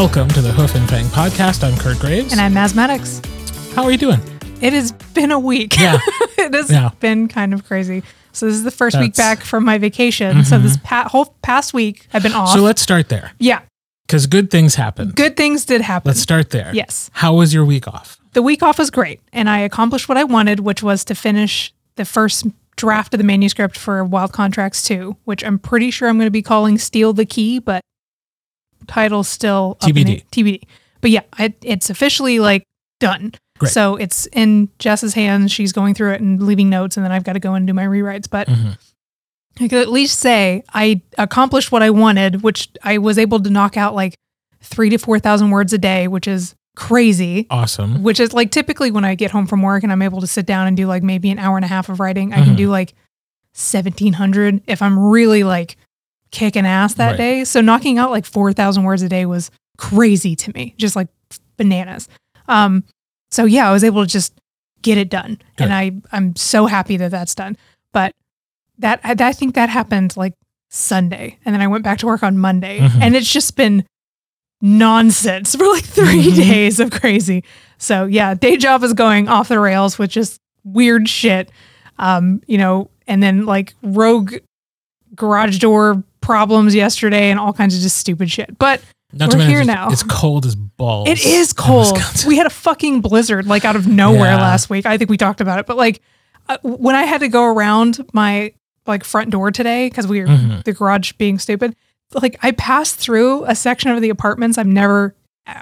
Welcome to the Hoof and Fang podcast. I'm Kirt Graves. And I'm Maz Maddox. How are you doing? It has been a week. Yeah. it has Yeah. been kind of crazy. So this is the first week back from my vacation. So mm-hmm. this pa- whole past week I've been off. So let's start there yeah, because good things happen. good things did happen. Let's start there. Yes. How was your week off? the week off was great, and I accomplished what I wanted, which was to finish the first draft of the manuscript for Wild Contracts 2, which I'm pretty sure I'm going to be calling Steal the Key, but title's still up in TBD. it- TBD. But yeah, I, it's officially like done. Great. So it's in Jess's hands. She's going through it and leaving notes, and then I've got to go and do my rewrites. But Mhm. I could at least say I accomplished what I wanted, which I was able to knock out like three to 4,000 words a day, which is crazy Awesome. which is like typically when I get home from work and I'm able to sit down and do like maybe an hour and a half of writing, I can Mhm. do like 1700 if I'm really like kicking ass that Right. day. So knocking out like 4,000 words a day was crazy to me, just like bananas. Um, so yeah, I was able to just get it done, Good. and I I'm so happy that that's done. But that I, I think that happened like Sunday, and then I went back to work on Monday, Mhm. and it's just been nonsense for like 3 Mhm. days of crazy. So yeah, day job is going off the rails with just weird shit. Um, you know, and then like rogue garage door problems yesterday and all kinds of just stupid shit. But Not We're here it's- now. It's cold as balls. it is cold. We had a fucking blizzard like out of nowhere Yeah. last week. I think we talked about it, but like uh, when I had to go around my like front door today because we were Mhm. the garage being stupid, like I passed through a section of the apartments I'm never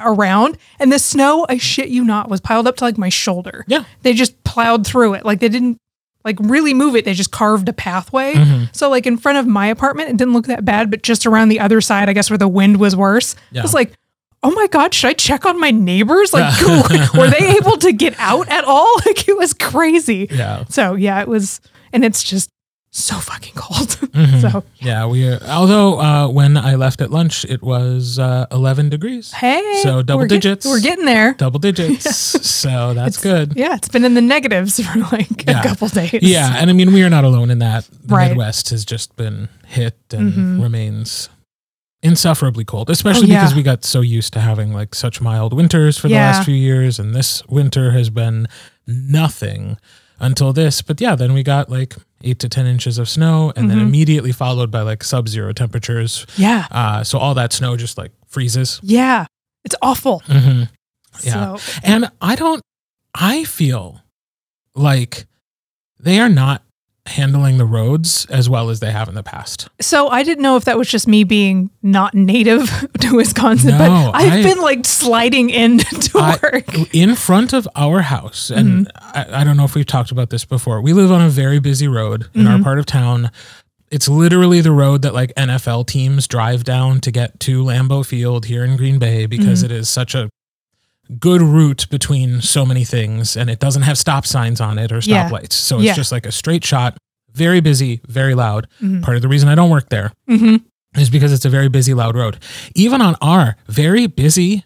around, and the snow, I shit you not, was piled up to like my shoulder. Yeah. They just plowed through it. Like they didn't like really move it. They just carved a pathway. Mhm. So like in front of my apartment, it didn't look that bad, but just around the other side, I guess where the wind was worse, Yeah. I was like, oh my god, should I check on my neighbors? Like, were they able to get out at all? Like it was crazy. Yeah. So yeah, it was, and it's just so fucking cold. Mhm. So Yeah, we. Are, although uh, when I left at lunch, it was uh, 11 degrees, hey, So double we're get- digits. we're getting there. double digits. So that's It's- good. Yeah, it's been in the negatives for like Yeah. a couple days. Yeah, and I mean we are not alone in that. The Right. Midwest has just been hit and Mhm. remains insufferably cold, especially Oh, yeah. because we got so used to having like such mild winters for the last few years, and this winter has been nothing until this. But yeah, then we got like eight to ten inches of snow, and then Mhm. immediately followed by like sub-zero temperatures. yeah, Uh, so all that snow just like freezes. yeah. It's awful. hmm Yeah. So And I don't, I feel like they are not handling the roads as well as they have in the past. So I didn't know if that was just me being not native to Wisconsin, No, but I've I- been like sliding in to I- work. In front of our house, and Mm-hmm. I, I don't know if we've talked about this before, we live on a very busy road in our Mhm. part of town. It's literally the road that like NFL teams drive down to get to Lambeau Field here in Green Bay because Mhm. it is such a good route between so many things and it doesn't have stop signs on it or Yeah. stoplights. So it's Yeah. just like a straight shot, very busy, very loud. Mhm. Part of the reason I don't work there hmm is because it's a very busy, loud road. Even on our very busy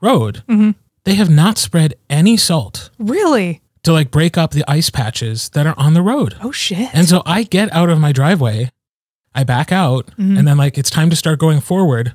road, Mhm. they have not spread any salt Really? to like break up the ice patches that are on the road. Oh shit. And so I get out of my driveway, I back out, Mhm. and then like it's time to start going forward.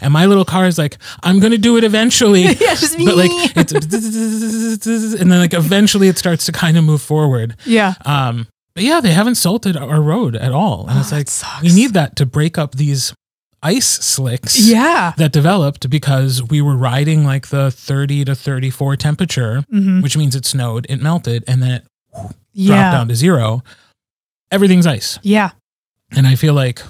And my little car is like, I'm gonna do it eventually. yeah, just but like it's and then like eventually it starts to kind of move forward. yeah. Um but yeah, they haven't salted our road at all. And Oh, it's like we need that to break up these ice slicks Yeah. that developed because we were riding like the 30 to 34 temperature, hmm which means it snowed, it melted, and then it dropped Yeah. down to zero. Everything's ice. Yeah. And I feel like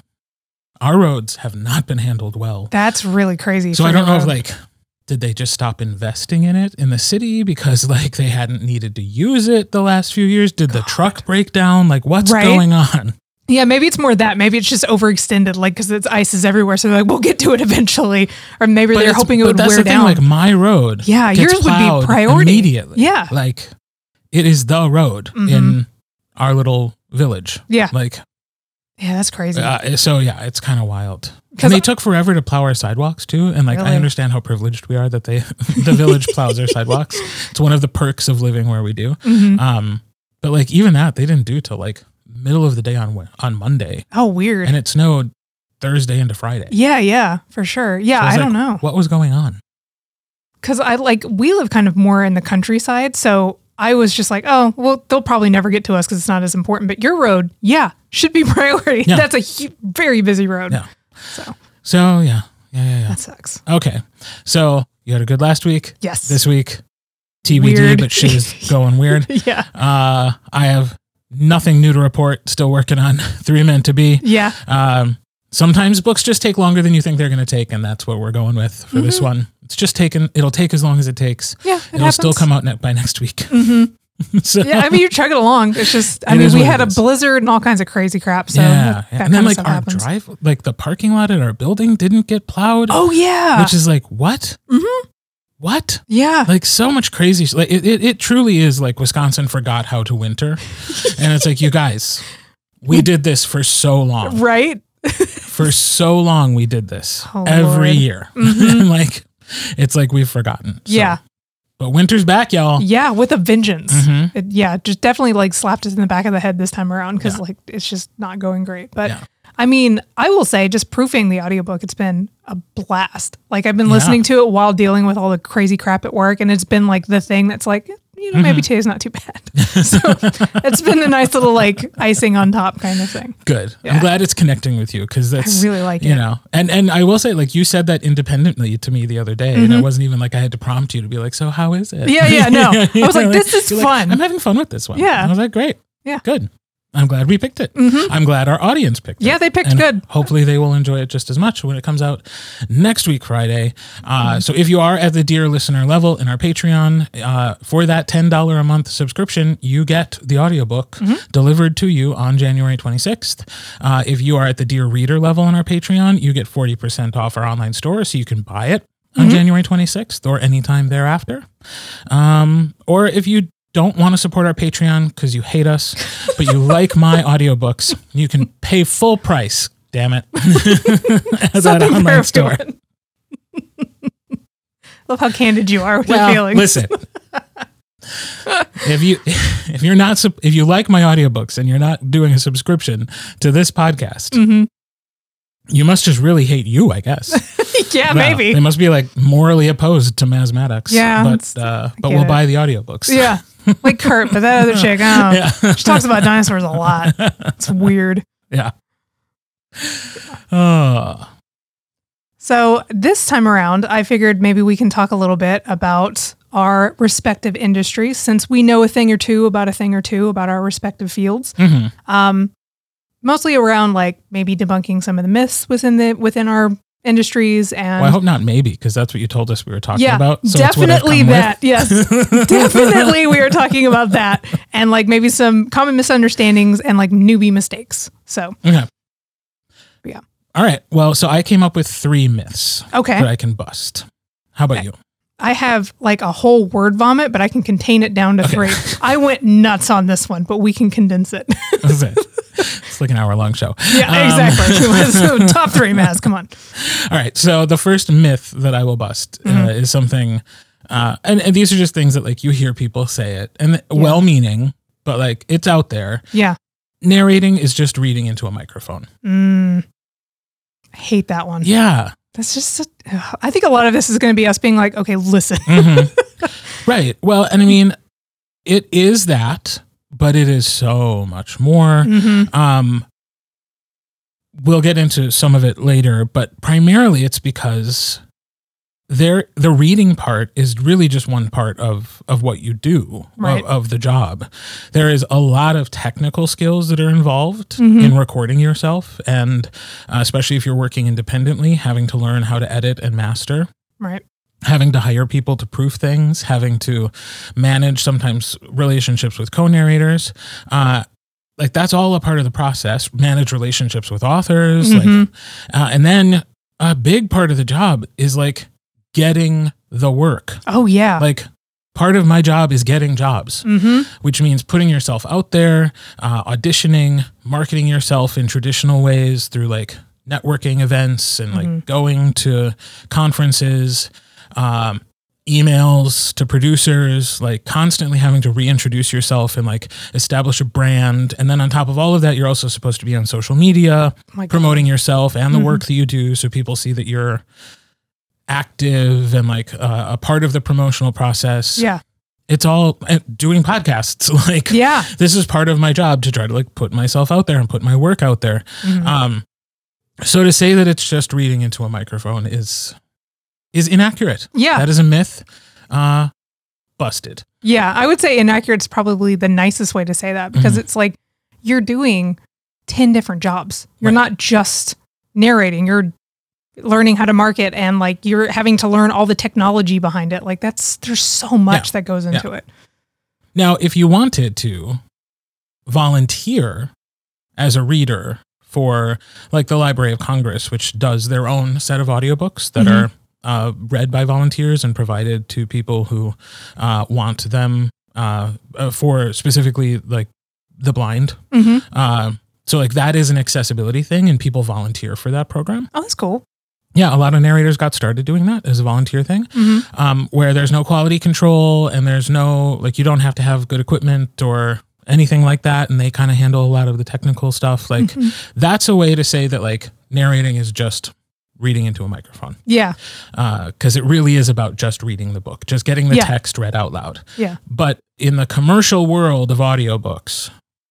our roads have not been handled well. That's really crazy. So I don't know if like did they just stop investing in it in the city because like they hadn't needed to use it the last few years? Did the truck break down? Like what's Right? going on? Yeah, maybe it's more that. Maybe it's just overextended, like because it's ice is everywhere. So they're like, we'll get to it eventually, or maybe they're hoping it but would that's wear the thing, down. like my road yeah, yours would be priority. immediately. Yeah, Like it is the road Mhm. in our little village. yeah, Like yeah. That's crazy. uh, so yeah, it's kind of wild. And they I- took forever to plow our sidewalks too. And like I understand how privileged we are that they the village plows our sidewalks. It's one of the perks of living where we do. Mhm. Um, but like even that they didn't do till like middle of the day on on Monday, Oh, weird. and it snowed Thursday into Friday. Yeah, yeah, for sure. Yeah, So I it's don't know. What was going on? Cause I like, we live kind of more in the countryside. So I was just like, oh, well, they'll probably never get to us because it's not as important. But your road, yeah, should be priority. Yeah. That's a hu- very busy road. Yeah. So So yeah, yeah, yeah, yeah. that sucks. Okay. So you had a good last week. Yes. This week, TBD, Weird. but shit is going weird. yeah. Uh, I have nothing new to report. Still working on Three Meant to Be. Yeah. Um, sometimes books just take longer than you think they're going to take, and that's what we're going with for this one. It's just taken. It'll take as long as it takes. Yeah. Mm-hmm. It It'll still come out ne- by next week. hmm so, Yeah. I mean, you're chugging along. It's just, I It mean, we had a is. blizzard and all kinds of crazy crap. So yeah, yeah. and then like our happens. drive, like the parking lot at our building didn't get plowed. Oh, yeah. which is like what? Mm-hmm. What? yeah. Like so much crazy. Like it, it, it truly is like Wisconsin forgot how to winter, and it's like you guys, we did this for so long. right. For so long, we did this Oh, every Lord. year. Mhm. like it's like we've forgotten. So- Yeah. but winter's back, y'all. Yeah. With a vengeance. Mhm. It, yeah. Just definitely like slapped us in the back of the head this time around because Yeah. like it's just not going great. But Yeah. I mean, I will say, just proofing the audiobook, it's been a blast. Like, I've been Yeah. listening to it while dealing with all the crazy crap at work, and it's been like the thing that's like, you know, Mm-hmm. maybe today's not too bad. so it's been a nice little like icing on top kind of thing. Good. Yeah. I'm glad it's connecting with you because that's I really like you it. know and and i will say like you said that independently to me the other day and it wasn't even like i had to prompt you to be like so how is it Mm-hmm. Yeah, yeah, no. I was like, this is You're like, fun. i'm having fun with this one Yeah. i was like great Yeah. good i'm glad we picked it Mhm. i'm glad our audience picked it Yeah, they picked And good. hopefully they will enjoy it just as much when it comes out next week friday uh, Mm-hmm. so if you are at the dear listener level in our patreon uh, for that $10 a month subscription you get the audiobook Mm-hmm. delivered to you on january 26th uh, if you are at the dear reader level on our patreon you get 40% off our online store so you can buy it on Mm-hmm. january 26th or anytime thereafter um, or if you don't want to support our Patreon because you hate us, but you like my audiobooks, you can pay full price. Damn it! Something for online store. Love how candid you are with Well, your feelings. listen. if you if you're not if you like my audiobooks and you're not doing a subscription to this podcast, Mhm. you must just really hate you, I guess. yeah, Well, maybe. they must be like morally opposed to Maz Maddox. Yeah, but uh, but we'll it. buy the audiobooks. Yeah. Like Kirt, but that other chick, I don't know. yeah. She talks about dinosaurs a lot. It's weird. Yeah. Oh, So this time around, I figured maybe we can talk a little bit about our respective industries since we know a thing or two about a thing or two about our respective fields. mhm. Um, mostly around like maybe debunking some of the myths within the within our industries and Well, I hope not. Maybe because that's what you told us we were talking yeah, about. So it's what I've definitely come with. that. Yes, definitely we are talking about that and like maybe some common misunderstandings and like newbie mistakes. So Okay. Yeah. All right. Well, so I came up with three myths okay, that I can bust. How about Okay. you? I have like a whole word vomit, but I can contain it down to Okay. three. I went nuts on this one, but we can condense it. It. It's like an hour long show. yeah, Um, exactly. so top three, Maz. Come on. All right. So the first myth that I will bust uh, Mm-hmm. is something, uh, and, and these are just things that like you hear people say it and well meaning, but like it's out there. Yeah. Narrating is just reading into a microphone. Mm, I hate that one. Yeah. That's just. A. I think a lot of this is going to be us being like, okay, listen. Mhm. right. Well, and I mean, it is that, but it is so much more. Mhm. Um, we'll get into some of it later, but primarily it's because there the reading part is really just one part of of what you do Right. of, of the job. There is a lot of technical skills that are involved Mhm. in recording yourself, and uh, especially if you're working independently, having to learn how to edit and master Right. Having to hire people to proof things, having to manage sometimes relationships with co-narrators. Uh, like that's all a part of the process. Manage relationships with authors, like, Mhm. uh, and then a big part of the job is like getting the work. Oh yeah. Like part of my job is getting jobs, mm-hmm. which means putting yourself out there, uh, auditioning, marketing yourself in traditional ways through like networking events and like Mhm. going to conferences, um, emails to producers, like constantly having to reintroduce yourself and like establish a brand. And then on top of all of that, you're also supposed to be on social media Oh promoting yourself and the Mhm. work that you do so people see that you're active and like uh, a part of the promotional process. Yeah. It's all doing podcasts. Like Yeah. this is part of my job to try to like put myself out there and put my work out there. Mhm. Um, so to say that it's just reading into a microphone is is inaccurate. yeah. That is a myth. Uh, busted. Yeah, I would say inaccurate is probably the nicest way to say that because Mhm. it's like you're doing 10 different jobs. You're Right. not just narrating, you're learning how to market and like you're having to learn all the technology behind it. Like that's there's so much that goes into it. Now, if you wanted to volunteer as a reader for like the Library of Congress, which does their own set of audiobooks that Mhm. are uh, read by volunteers and provided to people who uh, want them uh, uh, for specifically like the blind. hmm Uh, so like that is an accessibility thing, and people volunteer for that program. Oh, that's cool. Yeah, a lot of narrators got started doing that as a volunteer thing, hmm um, where there's no quality control and there's no like you don't have to have good equipment or anything like that, and they kind of handle a lot of the technical stuff. Like Mhm. that's a way to say that like narrating is just reading into a microphone Yeah. because it really is about just reading the book, just getting the Yeah. text read out loud. Yeah. But in the commercial world of audiobooks,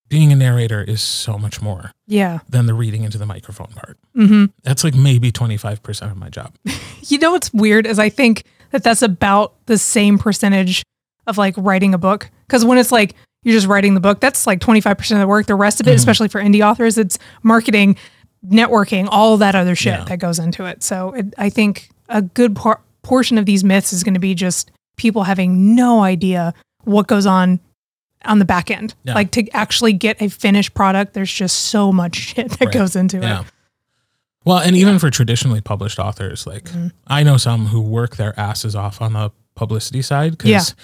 being a narrator is so much more Yeah. than the reading into the microphone part. hmm That's like maybe 25% of my job. You know what's weird is I think that that's about the same percentage of like writing a book. Because when it's like you're just writing the book, that's like 25% of the work. The rest of it, Mhm. especially for indie authors, it's marketing, networking, all that other shit Yeah. that goes into it. So it, I think a good por- portion of these myths is going to be just people having no idea what goes on on the back end. Yeah. Like to actually get a finished product, there's just so much shit that Right. goes into Yeah. it. Well, and even for traditionally published authors, like Mhm. I know some who work their asses off on the publicity side because.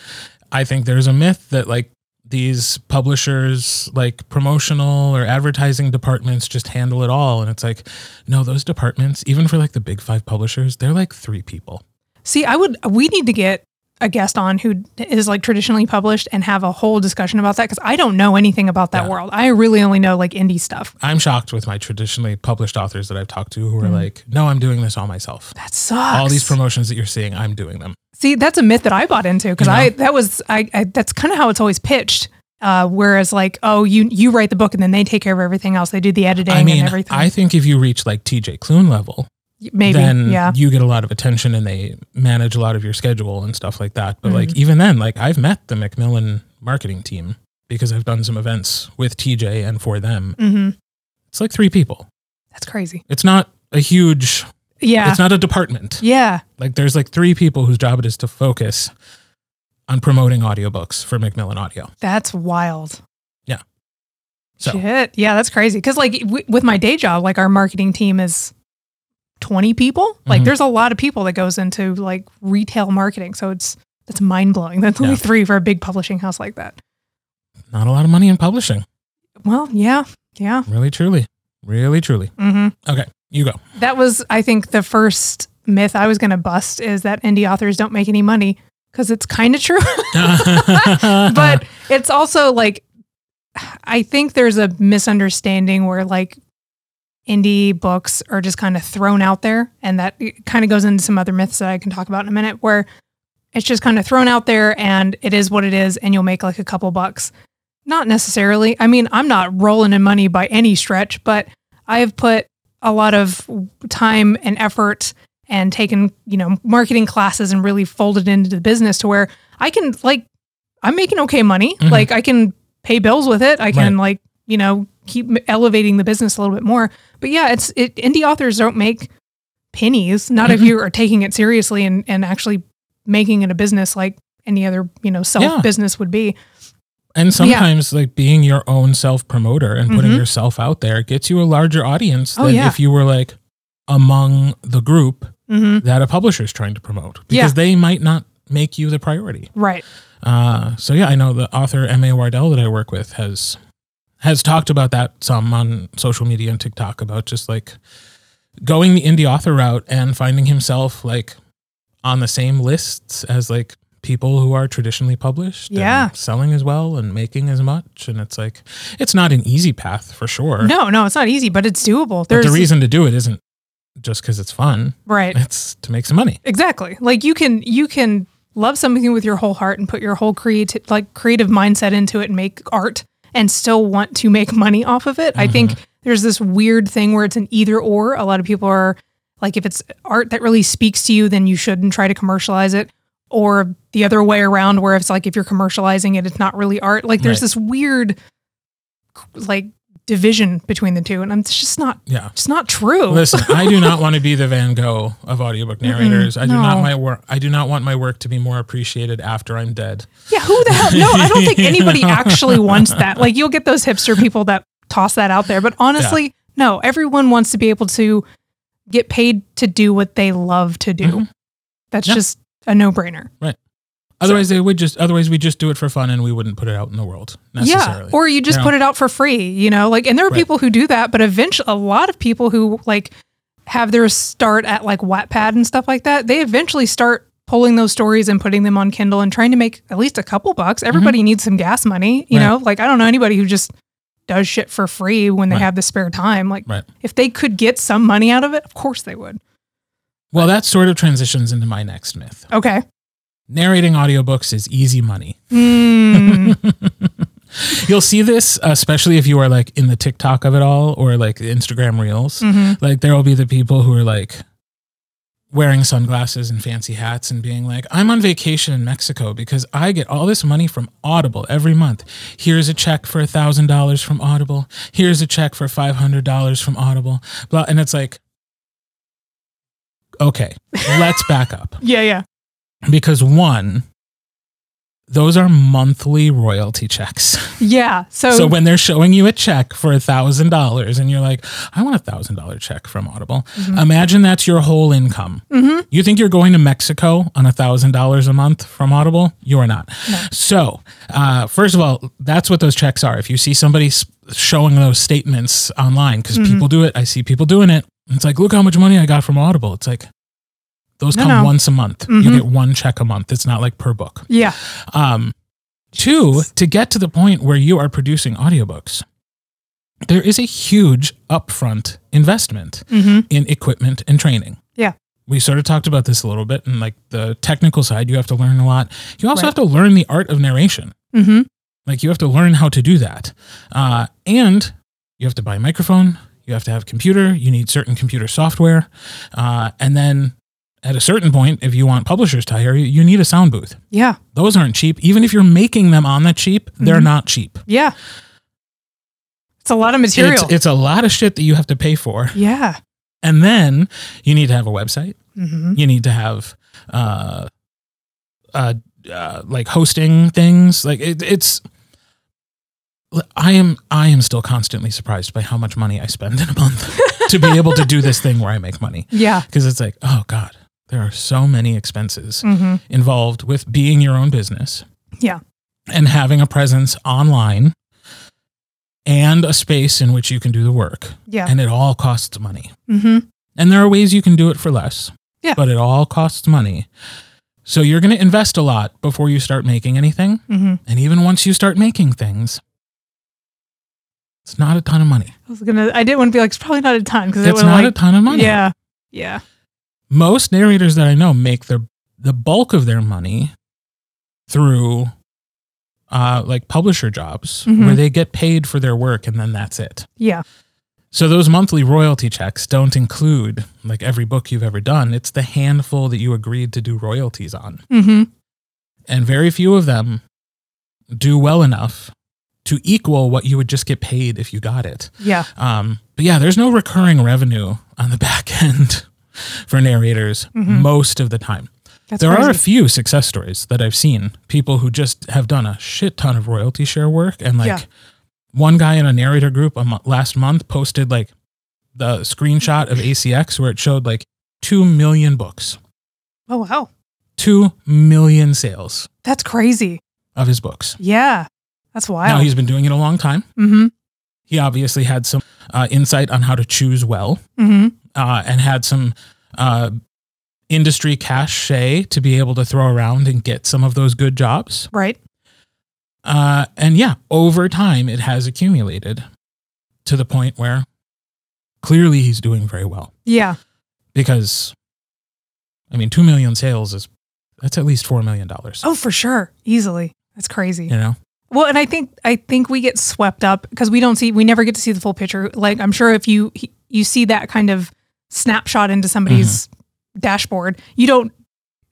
I think there's a myth that like these publishers, like promotional or advertising departments, just handle it all. And it's like, no, those departments, even for like the big five publishers, they're like three people. See, I would. We need to get a guest on who is like traditionally published and have a whole discussion about that because I don't know anything about that Yeah. world. I really only know like indie stuff. I'm shocked with my traditionally published authors that I've talked to who are Mhm. like, no, I'm doing this all myself. That sucks. All these promotions that you're seeing, I'm doing them. See, that's a myth that I bought into because You know? I that was I, I that's kind of how it's always pitched. Uh, whereas like, oh, you you write the book and then they take care of everything else. They do the editing I mean, and everything. I think if you reach like TJ Klune level, Maybe, then yeah. you get a lot of attention and they manage a lot of your schedule and stuff like that. But like Mhm. even then, like I've met the Macmillan marketing team because I've done some events with TJ and for them. hmm It's like three people. That's crazy. It's not a huge Yeah, it's not a department. yeah. Like there's like three people whose job it is to focus on promoting audiobooks for Macmillan Audio. That's wild. So Shit. Yeah, that's crazy. Because like w- with my day job, like our marketing team is 20 people. Like Mhm. there's a lot of people that goes into like retail marketing. So it's that's mind blowing. That's only Yeah. three for a big publishing house like that. not a lot of money in publishing. Well, yeah, yeah. Really truly. Really truly. hmm Okay, you go. That was, I think, the first myth I was going to bust is that indie authors don't make any money because it's kind of true. but it's also like I think there's a misunderstanding where like indie books are just kind of thrown out there and that kind of goes into some other myths that I can talk about in a minute where it's just kind of thrown out there and it is what it is and you'll make like a couple bucks. Not necessarily. I mean, I'm not rolling in money by any stretch, but I have put a lot of time and effort and taken, you know, marketing classes and really folded into the business to where I can like I'm making okay money. Mhm. Like I can pay bills with it. I can like, you know, keep elevating the business a little bit more. But yeah, it's it indie authors don't make pennies, not if Mhm. you are taking it seriously and and actually making it a business like any other, you know, self Yeah. business would be. And sometimes, like being your own self promoter and putting Mhm. yourself out there gets you a larger audience Oh, than yeah. if you were like among the group hmm that a publisher is trying to promote because Yeah. they might not make you the priority. Right. Uh, so yeah, I know the author M. A. Wardell that I work with has has talked about that some on social media and TikTok about just like going the indie author route and finding himself like on the same lists as like people who are traditionally published and Yeah. selling as well and making as much and it's like it's not an easy path for sure No, no, it's not easy, but it's doable. but There's the reason to do it isn't just because it's fun right. it's to make some money Exactly. Like you can you can love something with your whole heart and put your whole creative like creative mindset into it and make art and still want to make money off of it. I think mm-hmm. there's this weird thing where it's an either or. A lot of people are like if it's art that really speaks to you, then you shouldn't try to commercialize it. Or the other way around where it's like if you're commercializing it, it's not really art. Like there's Right. this weird like division between the two. And it's just not yeah it's not true. Listen, I do not want to be the Van Gogh of audiobook narrators. I do not my work. I do not want my work to be more appreciated after I'm dead. Yeah, who the hell? No, I don't think anybody actually wants that. Like, you'll get those hipster people that toss that out there, but honestly, no, everyone wants to be able to get paid to do what they love to do. Mhm. That's Yeah. just a no brainer. Right. Otherwise, they would just. Otherwise, we just do it for fun, and we wouldn't put it out in the world necessarily. Yeah. Or you just Yeah. put it out for free, you know? Like, and there are Right. people who do that, but eventually, a lot of people who like have their start at like Wattpad and stuff like that, they eventually start pulling those stories and putting them on Kindle and trying to make at least a couple bucks. Everybody needs some gas money, you Mm-hmm. Right. know? Like, I don't know anybody who just does shit for free when they Right. have the spare time. Like, if they could get some money out of it, of course they would. Well, that sort of transitions into my next myth. Okay. Narrating audiobooks is easy money. Mm, You'll see this, especially if you are like in the TikTok of it all or like Instagram Reels. mhm. Like there will be the people who are like wearing sunglasses and fancy hats and being like, I'm on vacation in Mexico because I get all this money from Audible every month. Here's a check for a thousand dollars from Audible. Here's a check for five hundred dollars from Audible. Blah, and it's like, okay, let's back up Yeah, yeah. because one, those are monthly royalty checks. Yeah. So, So when they're showing you a check for a thousand dollars and you're like, I want a thousand dollar check from Audible. Imagine that's your whole income. Mhm. You think you're going to Mexico on a thousand dollars a month from Audible? You are not. So, uh, first of all, that's what those checks are. If you see somebody showing those statements online, because people do it, I see people doing it. It's like, look how much money I got from Audible. It's like, those No, come no. once a month. You Mhm. get one check a month. It's not like per book. yeah. Um, two, to get to the point where you are producing audiobooks, there is a huge upfront investment hmm in equipment and training. Yeah. We sort of talked about this a little bit, and like the technical side, you have to learn a lot. You also Right. have to learn the art of narration. hmm Like you have to learn how to do that, uh, and you have to buy a microphone. You have to have a computer. You need certain computer software, uh, and then at a certain point, if you want publishers to hire you, you need a sound booth. Yeah. Those aren't cheap. Even if you're making them on the cheap, they're Mhm. not cheap. Yeah. It's a lot of material. It's, it's a lot of shit that you have to pay for. yeah. And then you need to have a website. hmm You need to have uh, uh, uh, like hosting things. Like it, it's. I am I am still constantly surprised by how much money I spend in a month to be able to do this thing where I make money Yeah. because it's like oh god there are so many expenses hmm involved with being your own business Yeah. and having a presence online and a space in which you can do the work. Yeah. And it all costs money. hmm And there are ways you can do it for less. Yeah. But it all costs money. So you're going to invest a lot before you start making anything. hmm And even once you start making things, it's not a ton of money. I was gonna. I didn't want to be like it's probably not a ton because It's would not like a ton of money. yeah, yeah, Most narrators that I know make their the bulk of their money through uh, like publisher jobs Mhm. where they get paid for their work and then that's it. yeah, So those monthly royalty checks don't include like every book you've ever done. It's the handful that you agreed to do royalties on. hmm And very few of them do well enough to equal what you would just get paid if you got it. yeah, Um, but yeah, there's no recurring revenue on the back end for narrators Mhm. most of the time. that's there are a few success stories that I've seen. People who just have done a shit ton of royalty share work. And like Yeah. one guy in a narrator group a mo- last month posted like the screenshot of ACX where it showed like 2 million books, oh wow, 2 million sales that's crazy. of his books. Yeah, that's why. Now he's been doing it a long time. hmm He obviously had some uh, insight on how to choose well hmm uh, and had some uh, industry cachet to be able to throw around and get some of those good jobs. Right. Uh, and yeah, over time, it has accumulated to the point where clearly he's doing very well Yeah. because, I mean, 2 million sales is that's at least $4 million. Oh, for sure. Easily. That's crazy. You know? Well, and I think I think we get swept up because we don't see we never get to see the full picture. Like I'm sure if you you see that kind of snapshot into somebody's Mm-hmm. dashboard, you don't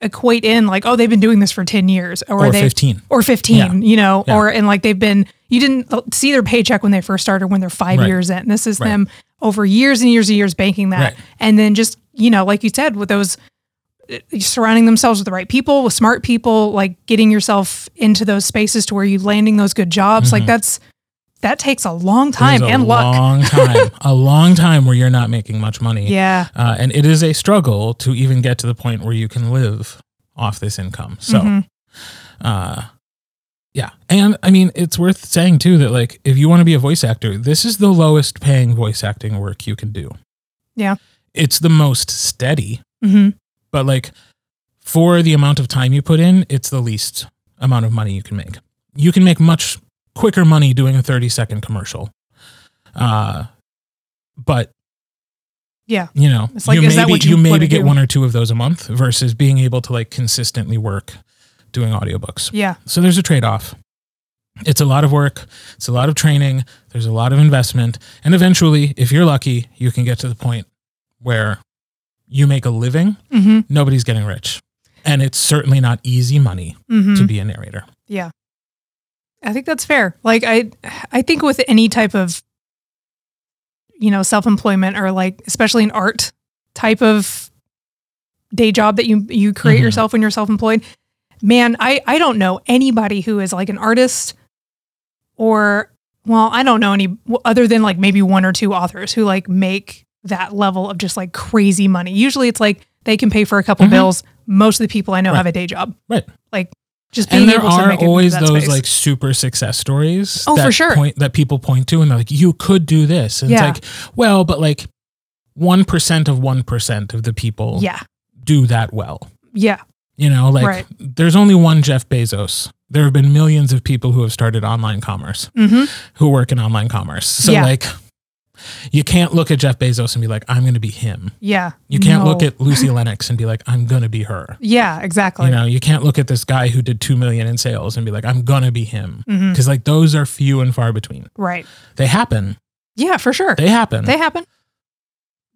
equate in like oh they've been doing this for 10 years or, Or they 15. or 15, Yeah. you know, Yeah. or and like they've been you didn't see their paycheck when they first started when they're 5 Right. years in. This is Right. them over years and years and years banking that. Right. And then just, you know, like you said with those surrounding themselves with the right people, with smart people, like getting yourself into those spaces to where you landing those good jobs. Like Mhm. that's that takes a long time a and luck. A long time, a long time where you're not making much money. Yeah. Uh, and it is a struggle to even get to the point where you can live off this income. So, Mhm. uh, yeah. And I mean, it's worth saying too that, like, if you want to be a voice actor, this is the lowest paying voice acting work you can do. Yeah. It's the most steady, Mhm. But like, for the amount of time you put in, it's the least amount of money you can make. You can make much quicker money doing a 30 second commercial. Uh, but Yeah. you know, It's like, you is that maybe you you maybe get do? one or two of those a month versus being able to like consistently work doing audiobooks. Yeah. So there's a trade off. It's a lot of work, it's a lot of training, there's a lot of investment, and eventually, if you're lucky, you can get to the point where you make a living, hmm nobody's getting rich. And it's certainly not easy money hmm to be a narrator. Yeah. I think that's fair. Like I I think with any type of you know, self-employment or like especially an art type of day job that you you create Mhm. yourself when you're self-employed, man, I I don't know anybody who is like an artist or well, I don't know any other than like maybe one or two authors who like make that level of just like crazy money. Usually it's like they can pay for a couple Mhm. bills. Most of the people I know Right. have a day job. Right. Like just being And there are always those space. like super success stories Oh, that for sure. point that people point to and they're like, you could do this. And Yeah. it's like, well, but like one percent of one percent of the people Yeah. do that well. Yeah. You know, like Right. there's only one Jeff Bezos. There have been millions of people who have started online commerce, hmm who work in online commerce. So Yeah. like you can't look at Jeff Bezos and be like, I'm going to be him. Yeah. You can't No. look at Lucy Lennox and be like, I'm going to be her. Yeah, exactly. You know, you can't look at this guy who did 2 million in sales and be like, I'm going to be him. Mhm. Cuz like those are few and far between. Right. They happen. Yeah, for sure. They happen. They happen.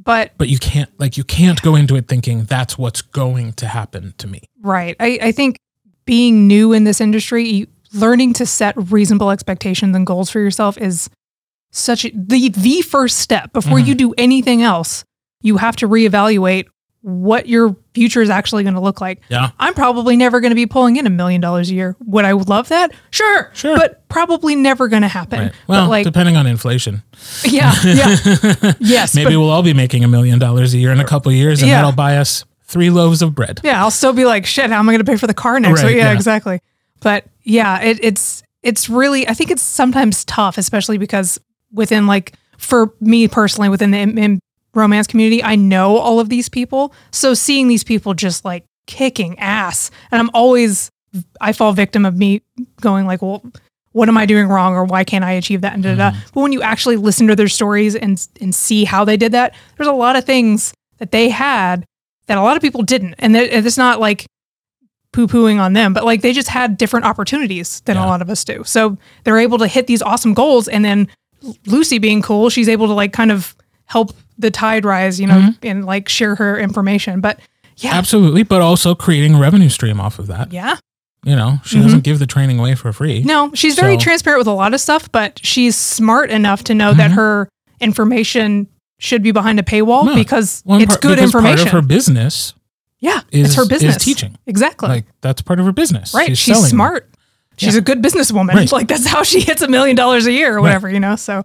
But but you can't like you can't go into it thinking that's what's going to happen to me. right. I, I think being new in this industry, you- learning to set reasonable expectations and goals for yourself is such a, the the first step before Mhm. you do anything else. You have to reevaluate what your future is actually going to look like. Yeah. I'm probably never going to be pulling in a million dollars a year. Would I love that? Sure. Sure. But probably never going to happen. Right. Well, but like, depending on inflation. yeah, yeah. Yes, Maybe but- we'll all be making a million dollars a year in a couple of years and Yeah. that'll buy us three loaves of bread. Yeah, I'll still be like, shit, how am I going to pay for the car next Right, week? Yeah, yeah. exactly. But yeah, it, it's it's really I think it's sometimes tough, especially because within like for me personally within the im- im- romance community, I know all of these people. So seeing these people just like kicking ass, and I'm always I fall victim of me going like, well. What am I doing wrong, or why can't I achieve that? And da, da, da. Mm-hmm. But when you actually listen to their stories and and see how they did that, there's a lot of things that they had that a lot of people didn't. And and it's not like poo pooing on them, but like they just had different opportunities than Yeah. a lot of us do. So they're able to hit these awesome goals. And then Lucy being cool, she's able to like kind of help the tide rise, you know, Mm-hmm. and like share her information. But yeah, Absolutely, but also creating a revenue stream off of that. yeah. You know, she Mhm. doesn't give the training away for free. No, she's very So- transparent with a lot of stuff, but she's smart enough to know that Mhm. her information should be behind a paywall No. because One it's part- good because information. Part of her business yeah, is it's her business. Teaching. Exactly. Like that's part of her business. right. She's, selling. smart. She's Yeah. a good businesswoman. Right. Like that's how she hits a million dollars a year or Right. whatever, you know? So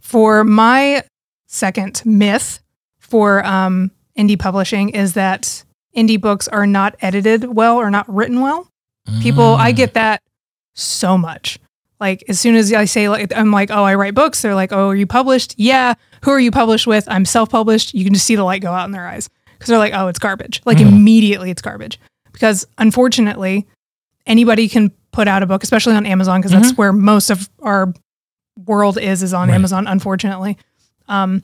for my second myth for um, indie publishing is that indie books are not edited well or not written well. People, I Mm. get that so much. Like as soon as I say like I'm like, oh, I write books, they're like, oh, are you published? Yeah. Who are you published with? I'm self-published. You can just see the light go out in their eyes. because they're like, oh, it's garbage. Like Mhm. immediately, it's garbage. Because unfortunately, anybody can put out a book, especially on Amazon, because that's where most of our world is is on Right. Amazon. Unfortunately, um,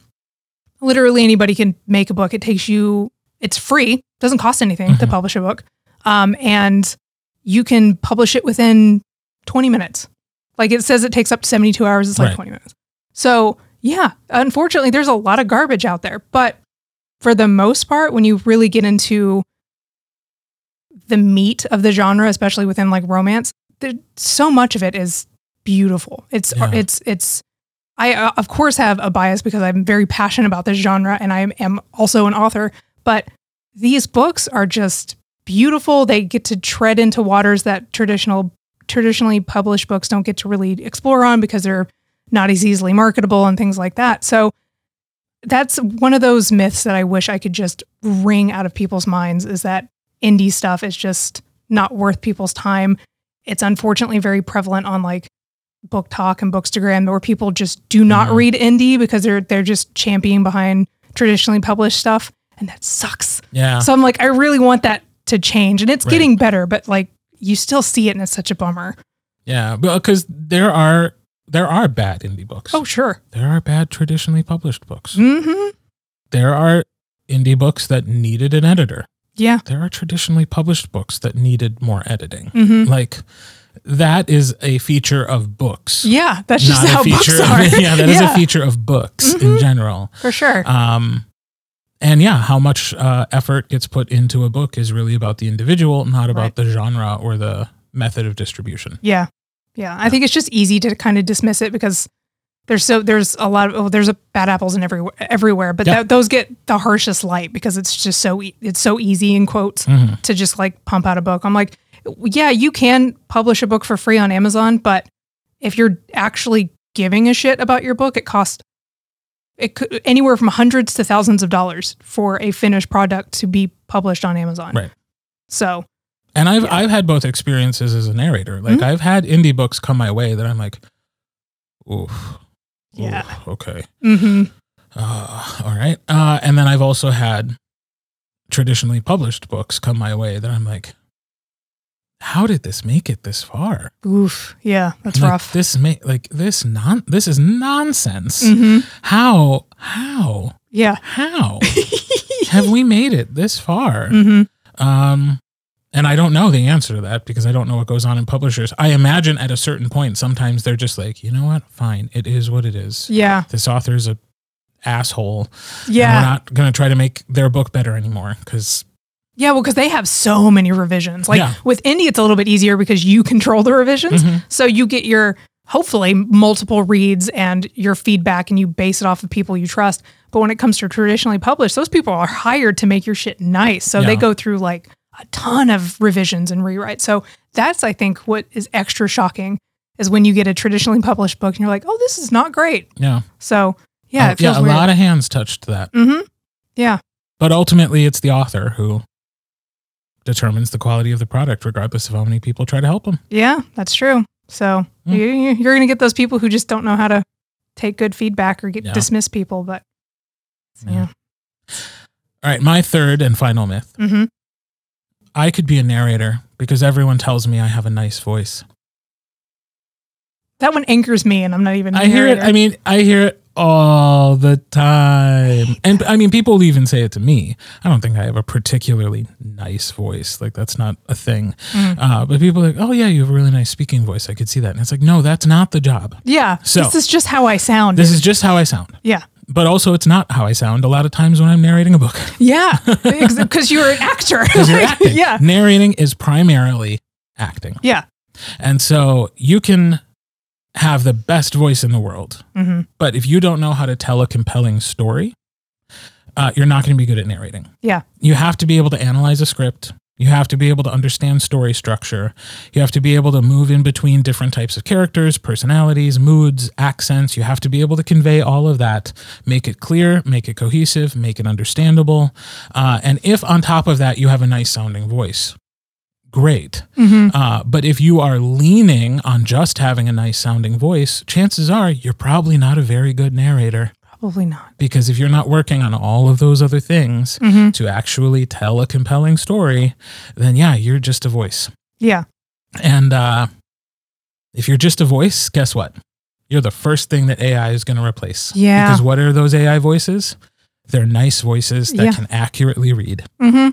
literally anybody can make a book. It takes you. It's free. Doesn't cost anything to Mhm. publish a book, um, and you can publish it within 20 minutes. Like it says, it takes up to 72 hours. It's like Right. 20 minutes. So yeah, unfortunately, there's a lot of garbage out there, but for the most part, when you really get into the meat of the genre, especially within like romance, there, so much of it is beautiful. It's Yeah. it's it's. I uh, of course have a bias because I'm very passionate about this genre, and I am also an author. But these books are just beautiful. They get to tread into waters that traditional traditionally published books don't get to really explore on because they're not as easily marketable and things like that. So that's one of those myths that I wish I could just wring out of people's minds is that indie stuff is just not worth people's time. It's unfortunately very prevalent on like BookTok and bookstagram where people just do not Mhm. read indie because they're they're just championing behind traditionally published stuff and that sucks. Yeah. So I'm like I really want that to change and it's Right. getting better but like you still see it and it's such a bummer. Yeah, because there are there are bad indie books. Oh sure. There are bad traditionally published books. Mhm. There are indie books that needed an editor. Yeah. There are traditionally published books that needed more editing. Mhm. Like that is a feature of books. Yeah, that's just how books are. Of, yeah, that is Yeah, a feature of books in Mhm. general. for sure. Um, and yeah, how much uh, effort gets put into a book is really about the individual, not about Right. the genre or the method of distribution. Yeah. Yeah. I think it's just easy to kind of dismiss it because there's so there's a lot of oh, there's a bad apples in every everywhere, but Yeah. that, those get the harshest light because it's just so e- it's so easy in quotes Mhm. to just like pump out a book. I'm like, yeah, you can publish a book for free on Amazon, but if you're actually giving a shit about your book, it costs it could anywhere from hundreds to thousands of dollars for a finished product to be published on Amazon. Right. So And I've Yeah. I've had both experiences as a narrator. Like Mhm. I've had indie books come my way that I'm like, oof. Yeah. oof, okay. hmm Uh, all right. Uh, and then I've also had traditionally published books come my way that I'm like, how did this make it this far? oof. Yeah, that's Like, rough. This may like this non this is nonsense. hmm How how Yeah. how have we made it this far? hmm Um, and I don't know the answer to that because I don't know what goes on in publishers. I imagine at a certain point, sometimes they're just like, you know what, fine, it is what it is. Yeah. This author's a asshole. Yeah. we're not gonna try to make their book better anymore because Yeah. Well, because they have so many revisions. Like Yeah. with indie, it's a little bit easier because you control the revisions. Mhm. So you get your hopefully multiple reads and your feedback and you base it off of people you trust. But when it comes to traditionally published, those people are hired to make your shit nice. So they go through like a ton of revisions and rewrites. So that's I think what is extra shocking is when you get a traditionally published book and you're like, oh, this is not great. yeah, So yeah, Uh, it feels yeah, a weird. lot of hands touched that, mm-hmm. Yeah. but ultimately, it's the author who determines the quality of the product, regardless of how many people try to help them. Yeah, that's true. So Mm. you, you're going to get those people who just don't know how to take good feedback or get Yeah. dismiss people. But Yeah. yeah, All right, my third and final myth: hmm I could be a narrator because everyone tells me I have a nice voice. that one anchors me, and I'm not even. I hear it. I mean, I hear it all the time. And I mean, people even say it to me. I don't think I have a particularly nice voice. Like, that's not a thing. Mhm. Uh, but people are like, oh, yeah, you have a really nice speaking voice. I could see that. And it's like, no, that's not the job. yeah, So- this is just how I sound. This is just how I sound. yeah, But also, it's not how I sound a lot of times when I'm narrating a book. yeah, because you're an actor. You're acting. Yeah, Narrating is primarily acting. yeah. And so you can have the best voice in the world. hmm But if you don't know how to tell a compelling story, uh, you're not going to be good at narrating. Yeah. You have to be able to analyze a script. You have to be able to understand story structure. You have to be able to move in between different types of characters, personalities, moods, accents. You have to be able to convey all of that, make it clear, make it cohesive, make it understandable. Uh, and if on top of that you have a nice sounding voice, great. hmm Uh, but if you are leaning on just having a nice sounding voice, chances are you're probably not a very good narrator. Probably not. Because if you're not working on all of those other things hmm to actually tell a compelling story, then yeah, you're just a voice. Yeah. And uh, if you're just a voice, guess what? You're the first thing that AI is going to replace. Yeah. Because what are those AI voices? They're nice voices that Yeah. can accurately read. hmm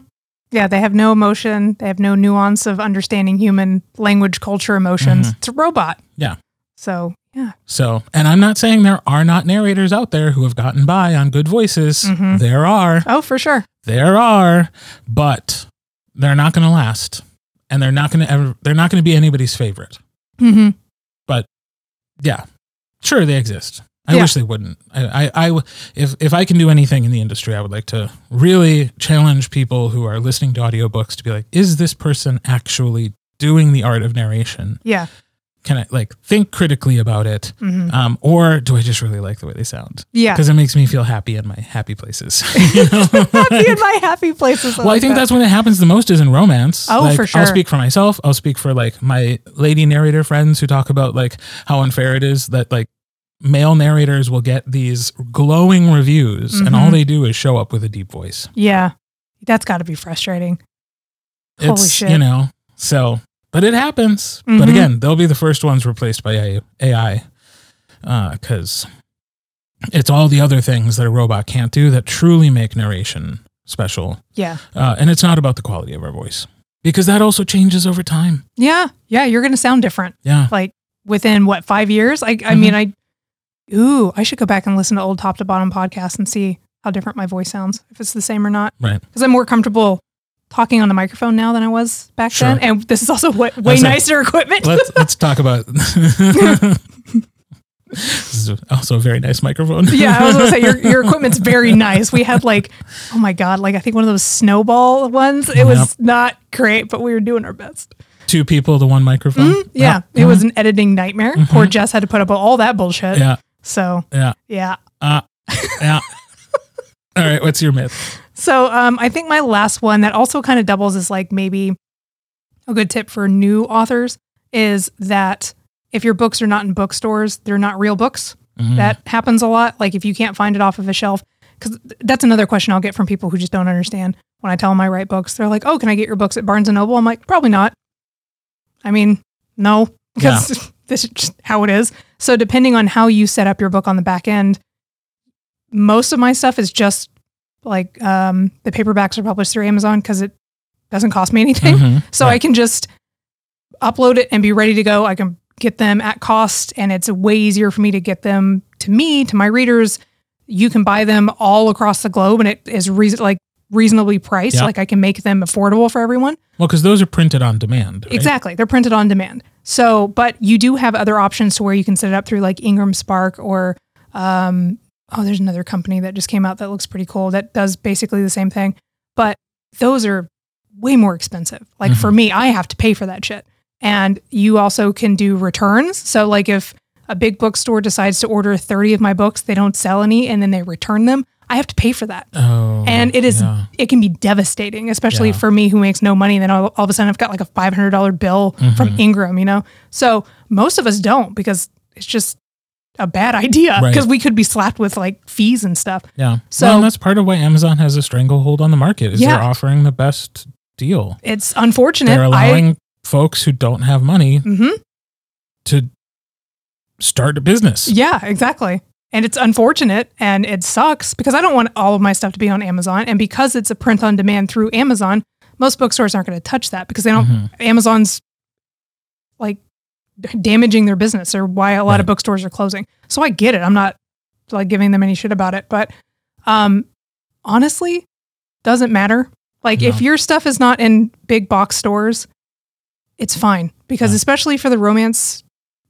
Yeah, they have no emotion. They have no nuance of understanding human language, culture, emotions. It's a robot. Yeah. So yeah. So, and I'm not saying there are not narrators out there who have gotten by on good voices. Mhm. There are. Oh, for sure. There are, but they're not going to last. And they're not going to ever, they're not going to be anybody's favorite. hmm But Yeah. Sure, they exist. I Yeah. wish they wouldn't. I, I, I if, if I can do anything in the industry, I would like to really challenge people who are listening to audiobooks to be like, is this person actually doing the art of narration? Yeah. Can I like think critically about it? hmm Um, or do I just really like the way they sound? Yeah. Because it makes me feel happy in my happy places. you know? Happy in my happy places. well, I think that's when it happens the most is in romance. Oh, like, for sure. I'll speak for myself. I'll speak for like my lady narrator friends who talk about like how unfair it is that like male narrators will get these glowing reviews and all Mhm. they do is show up with a deep voice. Yeah. That's got to be frustrating. Holy It's, shit. you know, so, but it happens. But Mhm. again, they'll be the first ones replaced by AI. Because it's all the other things that a robot can't do that truly make narration special. Yeah. Uh, and it's not about the quality of our voice because that also changes over time. Yeah. Yeah. You're going to sound different. Yeah. Like within what, five years? I, I Mhm. mean, I, ooh, I should go back and listen to old top to bottom podcasts and see how different my voice sounds, if it's the same or not. Right. Because I'm more comfortable talking on the microphone now than I was back Sure. then. And this is also way, way nicer equipment. let's let's talk about. this is also a very nice microphone. yeah, I was gonna say your your equipment's very nice. We had like, oh my god, like I think one of those snowball ones. It was Yep. not great, but we were doing our best. Two people to one microphone. Mm, yeah, it was an editing nightmare. Poor Jess had to put up with all that bullshit. Mm-hmm. Yeah. So Yeah. yeah. Uh, yeah. All right. What's your myth? So um, I think my last one that also kind of doubles as like maybe a good tip for new authors is that if your books are not in bookstores, they're not real books. Mhm. That happens a lot. Like if you can't find it off of a shelf, because that's another question I'll get from people who just don't understand when I tell them I write books. They're like, "Oh, can I get your books at Barnes and Noble?" I'm like, "Probably not." I mean, no, because this is just how it is. So depending on how you set up your book on the back end, most of my stuff is just like um, the paperbacks are published through Amazon because it doesn't cost me anything. Mhm. So. I can just upload it and be ready to go. I can get them at cost, and it's way easier for me to get them to me, to my readers. You can buy them all across the globe, and it is reason like reasonably priced. Like I can make them affordable for everyone. Well, because those are printed on demand. right? Exactly, they're printed on demand. So, but you do have other options to where you can set it up through like Ingram Spark or um, oh, there's another company that just came out that looks pretty cool that does basically the same thing. But those are way more expensive. Like for me, I have to pay for that shit. And you also can do returns. So like if a big bookstore decides to order 30 of my books, they don't sell any and then they return them, I have to pay for that. Oh. And it is yeah. it can be devastating, especially Yeah. for me who makes no money. And then all, all of a sudden I've got like a five hundred dollar bill from Mm-hmm. Ingram, you know. So most of us don't because it's just a bad idea Right. because we could be slapped with like fees and stuff. Yeah. So- well, that's part of why Amazon has a stranglehold on the market. Is Yeah. they're offering the best deal. It's unfortunate. They're I allowing folks who don't have money hmm to start a business. yeah, exactly. And it's unfortunate and it sucks because I don't want all of my stuff to be on Amazon. And because it's a print on demand through Amazon, most bookstores aren't going to touch that because they don't Mhm. Amazon's damaging their business or why a lot Right. of bookstores are closing. So I get it. I'm not like giving them any shit about it, but um honestly doesn't matter. Like if your stuff is not in big box stores, it's fine because especially for the romance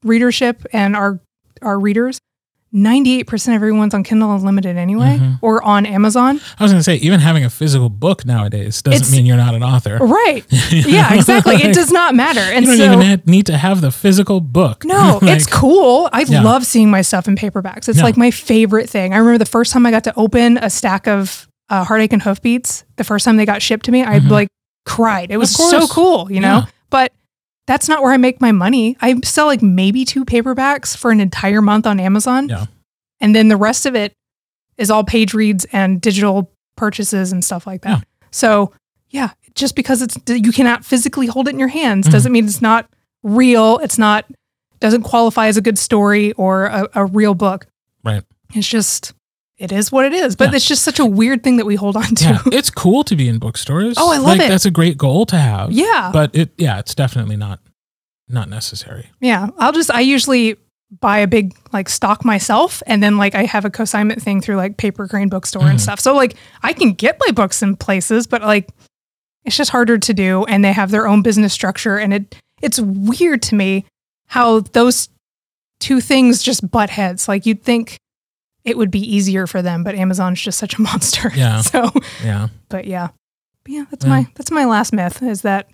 readership and our our readers, 98% of everyone's on Kindle Unlimited anyway Mhm. or on Amazon. I was going to say, even having a physical book nowadays doesn't It's- mean you're not an author. Right. Yeah, exactly. It does not matter. And you don't so even need to have the physical book. No, Like, it's cool. I Yeah. love seeing my stuff in paperbacks. It's Yeah. like my favorite thing. I remember the first time I got to open a stack of uh, Heartache and Hoofbeats, the first time they got shipped to me, I Mhm. like cried. It was so cool, you know? Yeah. But that's not where I make my money. I sell like maybe two paperbacks for an entire month on Amazon. Yeah. And then the rest of it, is all page reads and digital purchases and stuff like that. Yeah. So yeah, just because it's you cannot physically hold it in your hands Mhm. doesn't mean it's not real. It's not doesn't qualify as a good story or a, a real book. Right. It's just it is what it is. But Yeah. it's just such a weird thing that we hold on to. Yeah, it's cool to be in bookstores. Oh, I love like, it. That's a great goal to have. Yeah. but it yeah, it's definitely not not necessary. Yeah, I'll just I usually buy a big like stock myself and then like I have a consignment thing through like Paper Crane bookstore and Mhm. stuff. So like I can get my books in places, but like it's just harder to do and they have their own business structure and it it's weird to me how those two things just butt heads. Like you'd think it would be easier for them, but Amazon's just such a monster. Yeah. So Yeah. but yeah. But yeah, that's Yeah. my that's my last myth is that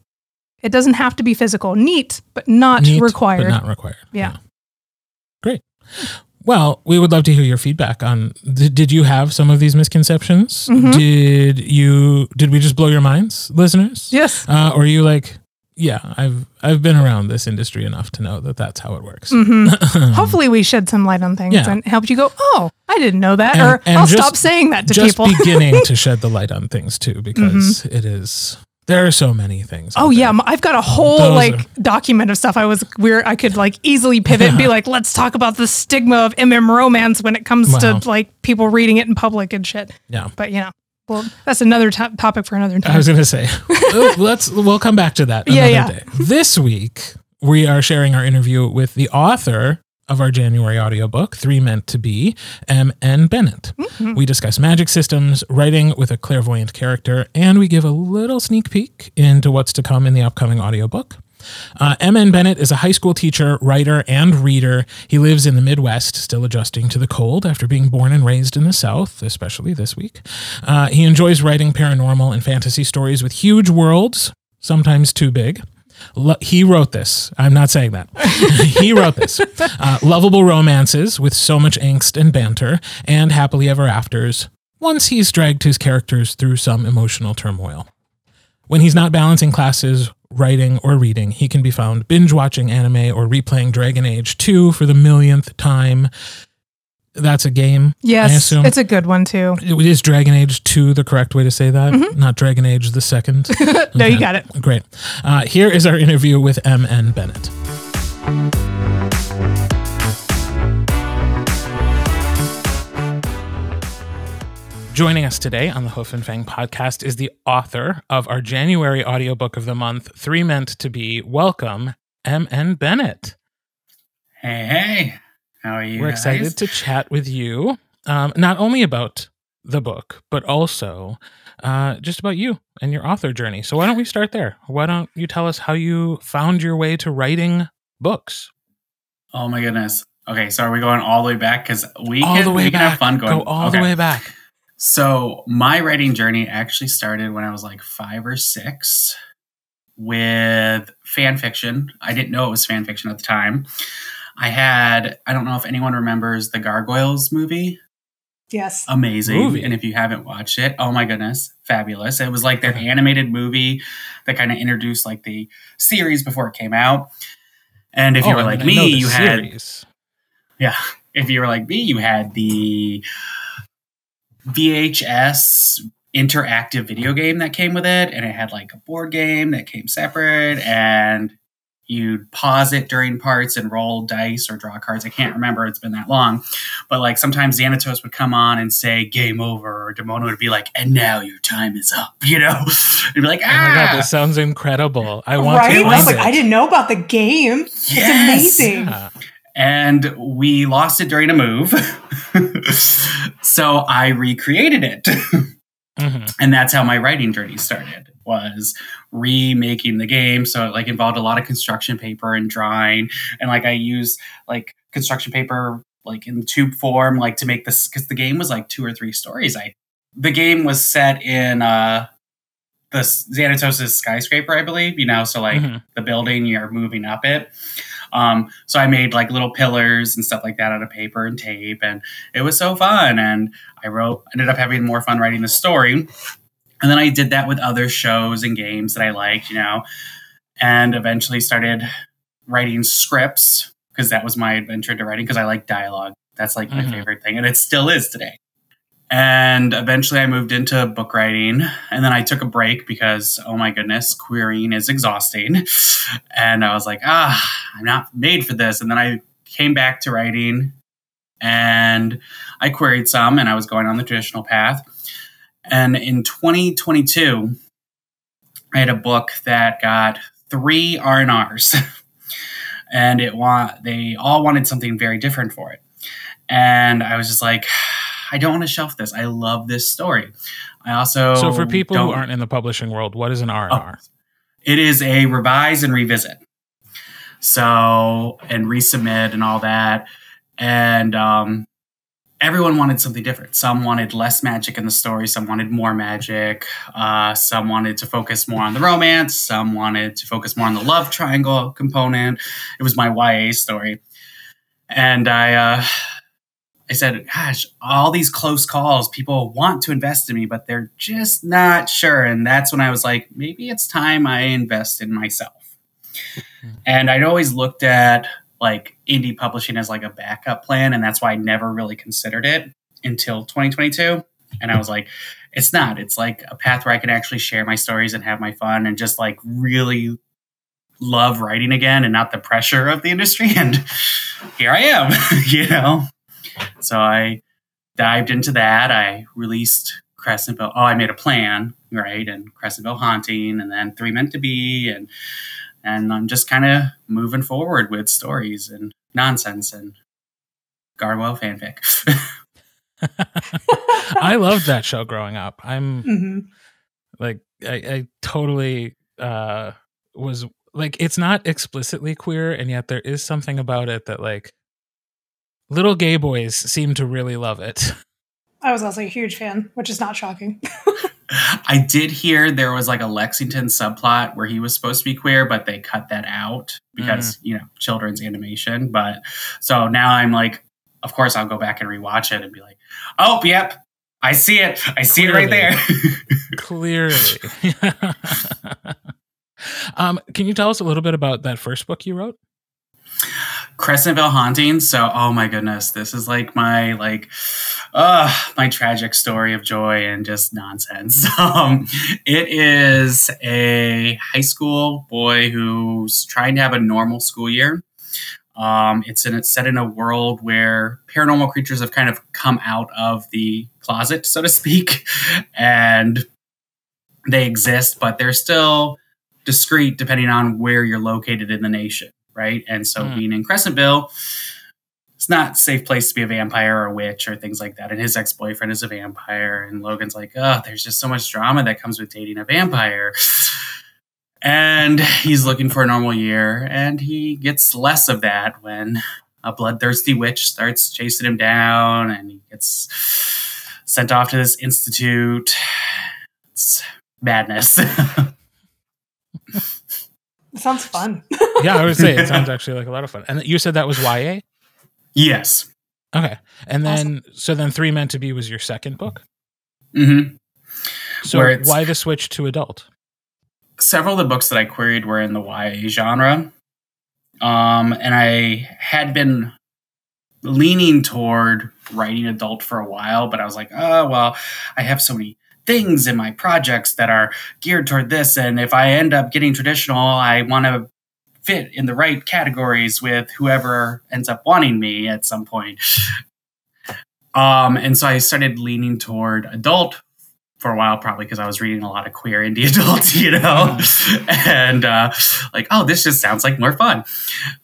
it doesn't have to be physical. Neat, but not Neat, required. But not required. Yeah. Great. Well, we would love to hear your feedback on did, did you have some of these misconceptions? Mhm. Did you did we just blow your minds, listeners? yes. Uh, or are you like, yeah, I've I've been around this industry enough to know that that's how it works. hmm Hopefully, we shed some light on things Yeah. and helped you go, oh, I didn't know that. And- or and I'll just- stop saying that to just people. Mm-hmm. beginning to shed the light on things too, because it is there are so many things. oh, yeah. I've got a whole Those like document of stuff I was where I could like easily pivot and be like, let's talk about the stigma of MM romance when it comes Wow. to like people reading it in public and shit. yeah. But, you know, well, that's another to- topic for another time. I was going to say, uh, let's we'll come back to that another yeah. day. This week we are sharing our interview with the author of our January audiobook, Three Meant to Be, M. N. Bennet. Mhm. We discuss magic systems, writing with a clairvoyant character, and we give a little sneak peek into what's to come in the upcoming audiobook. Uh, M.N. Bennet is a high school teacher, writer, and reader. He lives in the Midwest, still adjusting to the cold after being born and raised in the South, especially this week. Uh, he enjoys writing paranormal and fantasy stories with huge worlds, sometimes too big. Lo- he wrote this. I'm not saying that. he wrote this. Uh, lovable romances with so much angst and banter, and happily ever afters once he's dragged his characters through some emotional turmoil. When he's not balancing classes, writing, or reading, he can be found binge watching anime or replaying Dragon Age 2 for the millionth time. That's a game. I yes. assume. It's a good one, too. Is Dragon Age 2 the correct way to say that? Not Dragon Age the second? No, you got it. Great. Uh, here is our interview with M.N. Bennet. Joining us today on the Hoof and Fang podcast is the author of our January audiobook of the month, Three Meant to Be. Welcome, M.N. Bennet. Hey, hey. How are you? We're guys? excited to chat with you, um, not only about the book, but also uh, just about you and your author journey. So, why don't we start there? Why don't you tell us how you found your way to writing books? Oh my goodness. Okay, so are we going all the way back? Because we all can, the way we can back. have fun going. Go all okay. the way back. So my writing journey actually started when I was like five or six with fan fiction. I didn't know it was fan fiction at the time. I had, I don't know if anyone remembers the Gargoyles movie. Yes. Amazing. Movie. And if you haven't watched it, oh my goodness, fabulous. It was like their animated movie that kind of introduced like the series before it came out. And if you Oh, were like mean, I know me, the you had yeah. If you were like me, you had the VHS interactive video game that came with it, and it had like a board game that came separate, and you'd pause it during parts and roll dice or draw cards. I can't remember; it's been that long. But like sometimes Xanatos would come on and say "game over," or Demona would be like, "And now your time is up." You know, you'd be like, Oh my god, "Ah." this sounds incredible! I want right? to I was like, it. I didn't know about the game. Yes. It's amazing. Yeah. and we lost it during a move. so I recreated it. Mhm. and that's how my writing journey started was remaking the game so it like involved a lot of construction paper and drawing and like i used like construction paper like in tube form like to make this because the game was like two or three stories i the game was set in uh the xanatos' skyscraper i believe you know so like Mhm. the building you're moving up it um, so i made like little pillars and stuff like that out of paper and tape and it was so fun and i wrote ended up having more fun writing the story. And then i did that with other shows and games that i liked you know and eventually started writing scripts because that was my adventure into writing because i like dialogue. That's like my Mhm. favorite thing and it still is today And eventually I moved into book writing. And then I took a break because, oh my goodness, querying is exhausting. And I was like, ah, I'm not made for this. And then I came back to writing and I queried some and I was going on the traditional path. And in 2022, I had a book that got three R&Rs. and it want they all wanted something very different for it. And I was just like, I don't want to shelf this. I love this story. I also So for people who aren't in the publishing world, what is an R and R? it is a revise and revisit. So and resubmit and all that. And um everyone wanted something different. Some wanted less magic in the story, some wanted more magic, uh, some wanted to focus more on the romance, some wanted to focus more on the love triangle component. It was my YA story. And I uh I said, gosh, all these close calls, people want to invest in me, but they're just not sure. And that's when I was like, maybe it's time I invest in myself. And I'd always looked at like indie publishing as like a backup plan. And that's why I never really considered it until 2022. And I was like, it's not. It's like a path where I can actually share my stories and have my fun and just like really love writing again and not the pressure of the industry. And here I am, you know? So I dived into that. I released Crescentville. Oh, I made a plan, right? And Crescentville Haunting, and then Three Meant to Be, and and I'm just kind of moving forward with stories and nonsense and Gargoyle fanfic. I loved that show growing up. I'm hmm like I, I totally uh was like it's not explicitly queer and yet there is something about it that like little gay boys seem to really love it. I was also a huge fan, which is not shocking. I did hear there was like a Lexington subplot where he was supposed to be queer, but they cut that out because, you know, children's animation. But so now I'm like, of course, I'll go back and rewatch it and be like, oh, yep, I see it. I see it right there. Clearly. um can you tell us a little bit about that first book you wrote? Crescentville Haunting. So, oh my goodness, this is like my like, uh, my tragic story of joy and just nonsense. Um, it is a high school boy who's trying to have a normal school year. Um, it's in it's set in a world where paranormal creatures have kind of come out of the closet, so to speak, and they exist, but they're still discreet depending on where you're located in the nation right? And so Hmm. being in Crescentville, it's not a safe place to be a vampire or a witch or things like that. And his ex boyfriend is a vampire, and Logan's like, oh, there's just so much drama that comes with dating a vampire. And he's looking for a normal year, and he gets less of that when a bloodthirsty witch starts chasing him down, and he gets sent off to this institute. It's madness. Sounds fun. Yeah, I would say it sounds actually like a lot of fun. And you said that was YA? yes. Okay. And then so then 3 meant to be was your second book? hmm So why the switch to adult? several of the books that I queried were in the YA genre. Um, and I had been leaning toward writing adult for a while, but I was like, oh, well, I have so many things in my projects that are geared toward this. And if I end up getting traditional, I want to fit in the right categories with whoever ends up wanting me at some point. Um, and so I started leaning toward adult for a while, probably because I was reading a lot of queer indie adults, you know, and uh, like, oh, this just sounds like more fun.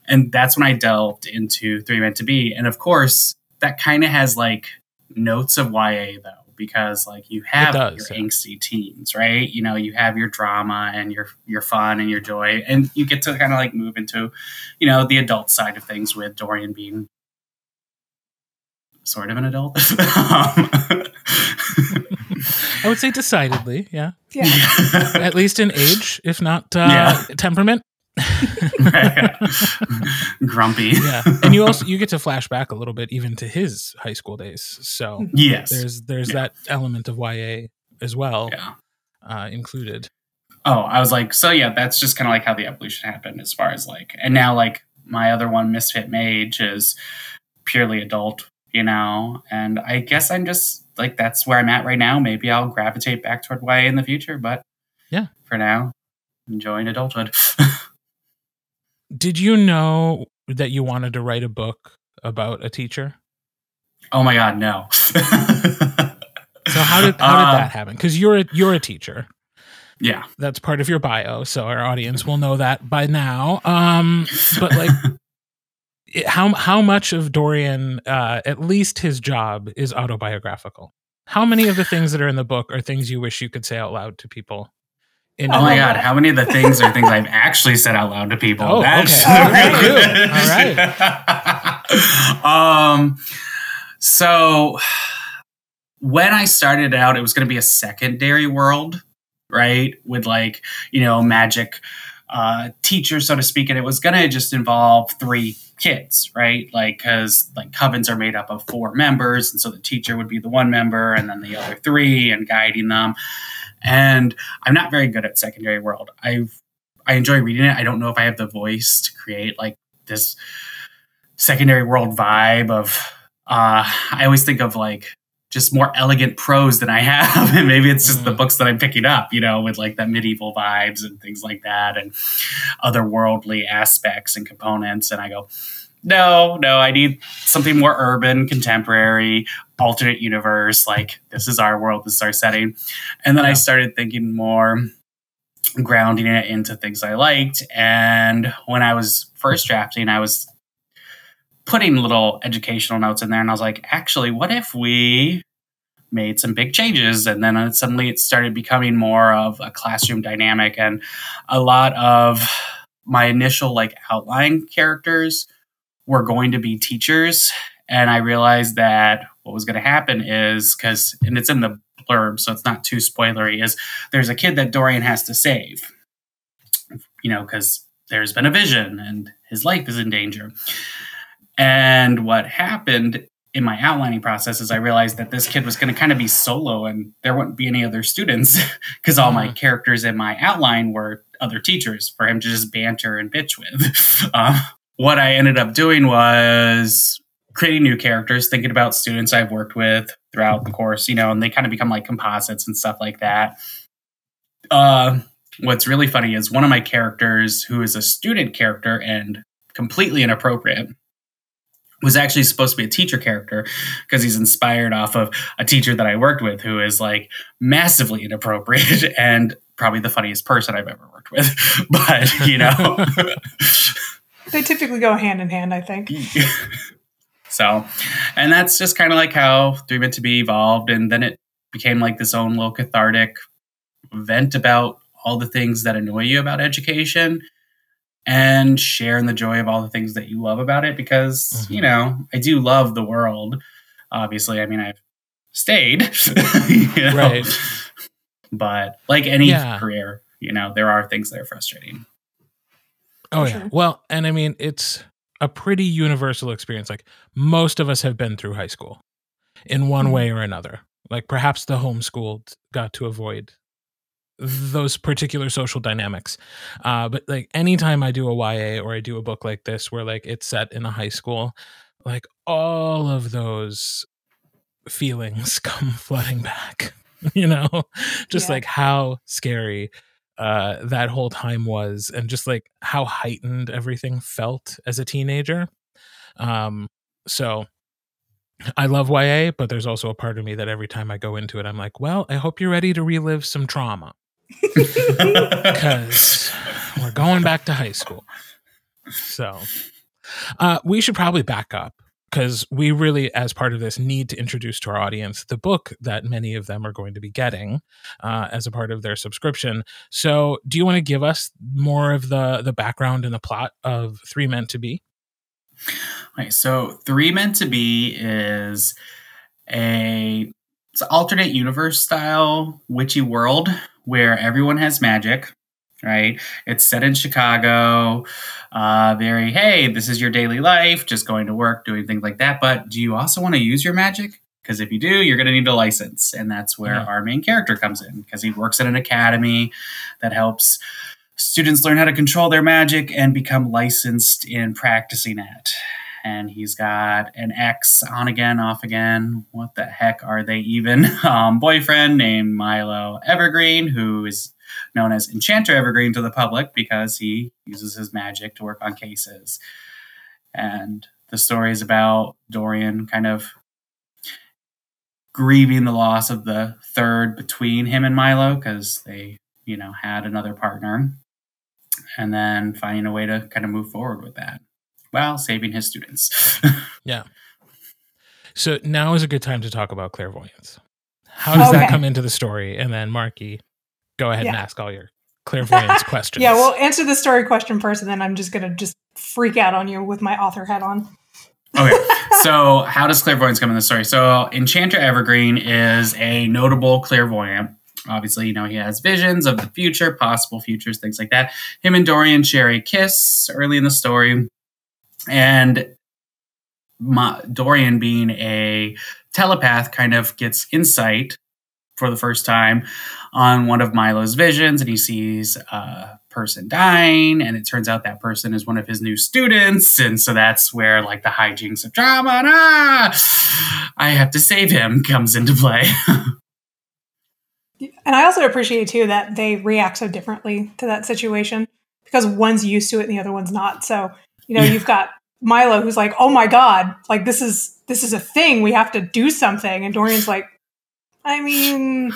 And that's when I delved into Three Meant to Be, and of course, that kind of has like notes of YA though, because like you have does, your yeah. angsty teens, right? You know, you have your drama and your your fun and your joy, and you get to kind of like move into, you know, the adult side of things with Dorian being sort of an adult. Um, I would say decidedly, yeah. Yeah. At least in age, if not uh, Yeah. temperament. Grumpy. Yeah. And you also you get to flash back a little bit even to his high school days. So Yes. there's there's Yeah. that element of YA as well yeah. uh, included. Oh, I was like, so yeah, that's just kind of like how the evolution happened as far as like, and now like my other one, Misfit Mage, is purely adult, you know, and I guess I'm just like that's where I'm at right now. Maybe I'll gravitate back toward YA in the future, but Yeah. for now, enjoying adulthood. Did you know that you wanted to write a book about a teacher? oh my god, no. So how did how did that happen? Because you're a, you're a teacher. Yeah. That's part of your bio, so our audience will know that by now. Um, but like, it- how how much of Dorian, uh, at least his job, is autobiographical? How many of the things that are in the book are things you wish you could say out loud to people? Oh my god, how many of the things are things I've actually said out loud to people? Oh, That's okay. All right. um so when I started out, it was gonna be a secondary world, right? With like, you know, magic uh teacher, so to speak, and it was gonna just involve three kids, right? Like because like covens are made up of four members, and so the teacher would be the one member and then the other three and guiding them. And I'm not very good at secondary world. I've I enjoy reading it. I don't know if I have the voice to create like this secondary world vibe of uh I always think of like just more elegant prose than I have. And maybe it's just the Mhm. books that I'm picking up, you know, with like that medieval vibes and things like that and otherworldly aspects and components. And I go, no, no, I need something more urban, contemporary, alternate universe. Like, this is our world, this is our setting. And then I started thinking more, grounding it into things I liked. And when I was first drafting, I was putting little educational notes in there. And I was like, actually, what if we made some big changes? And then uh, suddenly it started becoming more of a classroom dynamic. And a lot of my initial like outline characters were going to be teachers. And I realized that what was going to happen is because, and it's in the blurb, so it's not too spoilery, is there's a kid that Dorian has to save, you know, because there's been a vision and his life is in danger. And what happened in my outlining process is I realized that this kid was going to kind of be solo and there wouldn't be any other students because all my Mhm. characters in my outline were other teachers for him to just banter and bitch with. Um, what I ended up doing was creating new characters, thinking about students I've worked with throughout the course, you know, and they kind of become like composites and stuff like that. Uh, what's really funny is one of my characters, who is a student character and completely inappropriate, was actually supposed to be a teacher character because he's inspired off of a teacher that I worked with who is like massively inappropriate and probably the funniest person I've ever worked with. But, you know, They typically go hand in hand, I think. so, and that's just kind of like how Three Meant to Be evolved. And then it became like this own little cathartic vent about all the things that annoy you about education and sharing the joy of all the things that you love about it because, Mhm. you know, I do love the world. Obviously, I mean, I've stayed, you know? Right. But like any Yeah. career, you know, there are things that are frustrating. Oh yeah. sure. Well, and I mean, it's a pretty universal experience. Like most of us have been through high school in one Mhm. way or another. Like perhaps the homeschooled got to avoid those particular social dynamics. Uh, but like anytime I do a YA or I do a book like this where like it's set in a high school, like all of those feelings come flooding back. You know, just Yeah. like how scary uh, that whole time was, and just like how heightened everything felt as a teenager. Um, so I love YA, but there's also a part of me that every time I go into it, I'm like, well, I hope you're ready to relive some trauma because we're going back to high school. So uh, we should probably back up because we really, as part of this, need to introduce to our audience the book that many of them are going to be getting uh, as a part of their subscription. So, do you want to give us more of the the background and the plot of Three Meant to Be? Okay, so Three Meant to Be is a it's alternate universe style witchy world where everyone has magic, right? It's set in Chicago. Uh, very, hey, this is your daily life, just going to work, doing things like that. But do you also want to use your magic? Because if you do, you're going to need a license. And that's where Yeah. our main character comes in because he works at an academy that helps students learn how to control their magic and become licensed in practicing it. and he's got an ex on again, off again. What the heck are they even? Um, boyfriend named Milo Evergreen, who is known as Enchanter Evergreen to the public because he uses his magic to work on cases. And the story is about Dorian kind of grieving the loss of the third between him and Milo because they, you know, had another partner. And then finding a way to kind of move forward with that while saving his students. yeah. So now is a good time to talk about clairvoyance. How does okay. that come into the story? And then Marky, go ahead yeah. and ask all your clairvoyance questions. Yeah, well, answer the story question first, and then I'm just gonna just freak out on you with my author hat on. okay, so how does clairvoyance come in the story? So Enchanter Evergreen is a notable clairvoyant. Obviously, you know he has visions of the future, possible futures, things like that. Him and Dorian share a kiss early in the story, and my, Dorian, being a telepath, kind of gets insight for the first time on one of Milo's visions, and he sees a person dying, and it turns out that person is one of his new students, and so that's where like the hijinks of drama and ah, I have to save him comes into play. and I also appreciate too that they react so differently to that situation because one's used to it and the other one's not. So you know, yeah. you've got Milo who's like, "Oh my god, like this is this is a thing. We have to do something," and Dorian's like, "I mean."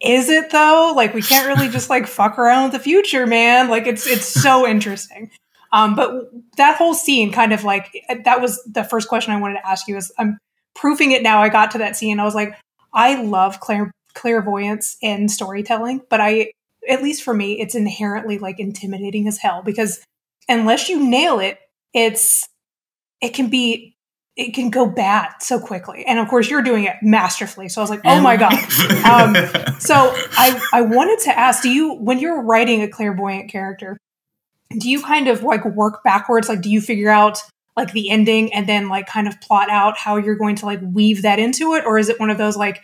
Is it though? Like we can't really just like fuck around with the future, man. Like it's it's so interesting. Um, but that whole scene kind of like that was the first question I wanted to ask you is I'm proofing it now. I got to that scene. I was like, I love clair- clairvoyance in storytelling, but I at least for me, it's inherently like intimidating as hell because unless you nail it, it's it can be it can go bad so quickly. And of course, you're doing it masterfully. So I was like, oh my god. Um, so I I wanted to ask, do you when you're writing a clairvoyant character, do you kind of like work backwards? Like, do you figure out like the ending and then like kind of plot out how you're going to like weave that into it, or is it one of those like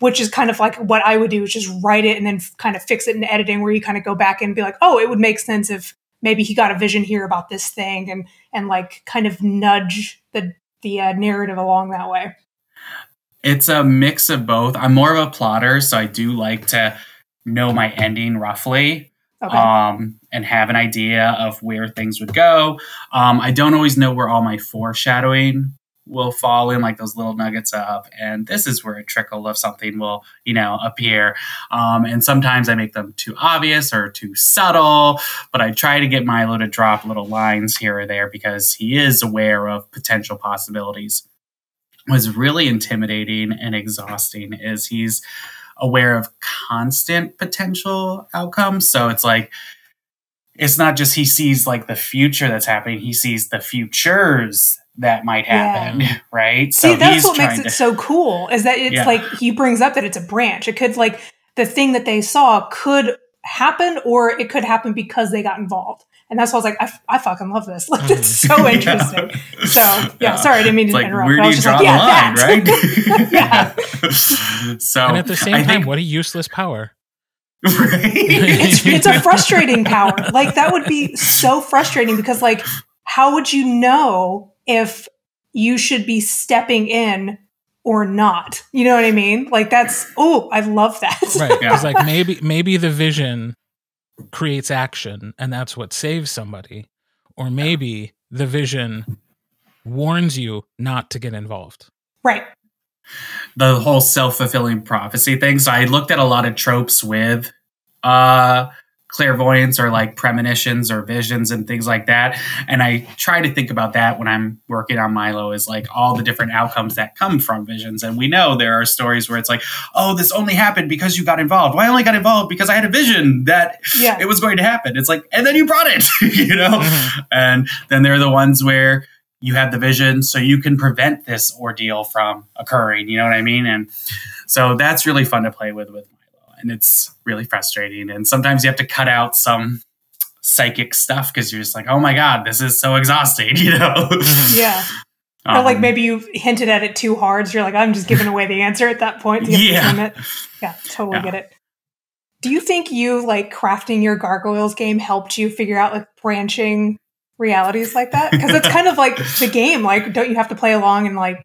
which is kind of like what I would do is just write it and then kind of fix it in editing where you kind of go back and be like, oh, it would make sense if maybe he got a vision here about this thing and and like kind of nudge the the uh, narrative along that way. It's a mix of both. I'm more of a plotter so i do like to know my ending roughly okay. um, and have an idea of where things would go. Um, i don't always know where all my foreshadowing will fall in like those little nuggets of and this is where a trickle of something will you know appear. Um, and sometimes i make them too obvious or too subtle but i try to get milo to drop little lines here or there because he is aware of potential possibilities. What's really intimidating and exhausting is he's aware of constant potential outcomes. So it's like it's not just he sees like the future that's happening he sees the futures that might happen, yeah. right? See, so that's what makes it to, so cool is that it's yeah. like he brings up that it's a branch. It could like the thing that they saw could happen, or it could happen because they got involved. And that's why I was like, I, I fucking love this. Like, it's so interesting. yeah. So, yeah, yeah, sorry, I didn't mean to like, interrupt. Where do you draw like, the line, right? yeah. so, and at the same I time, think, what a useless power. Right? it's, it's a frustrating power. Like, that would be so frustrating because, like, how would you know if you should be stepping in or not. You know what I mean? Like that's oh, I love that. right. It's yeah. like maybe maybe the vision creates action and that's what saves somebody. Or maybe the vision warns you not to get involved. Right. The whole self-fulfilling prophecy thing. So I looked at a lot of tropes with uh clairvoyance or like premonitions or visions and things like that. And I try to think about that when I'm working on Milo is like all the different outcomes that come from visions. And we know there are stories where it's like, oh, this only happened because you got involved. Well, I only got involved because I had a vision that yeah. it was going to happen. It's like, and then you brought it, you know? Mm-hmm. And then there are the ones where you have the vision so you can prevent this ordeal from occurring. You know what I mean? And so that's really fun to play with with and it's really frustrating. And sometimes you have to cut out some psychic stuff because you're just like, oh my god, this is so exhausting, you know? yeah. Um, or like um, maybe you hinted at it too hard, so you're like, I'm just giving away the answer at that point. yeah. Yeah, totally yeah. get it. Do you think you like crafting your gargoyles game helped you figure out like branching realities like that? Because it's kind of like the game. Like, don't you have to play along and like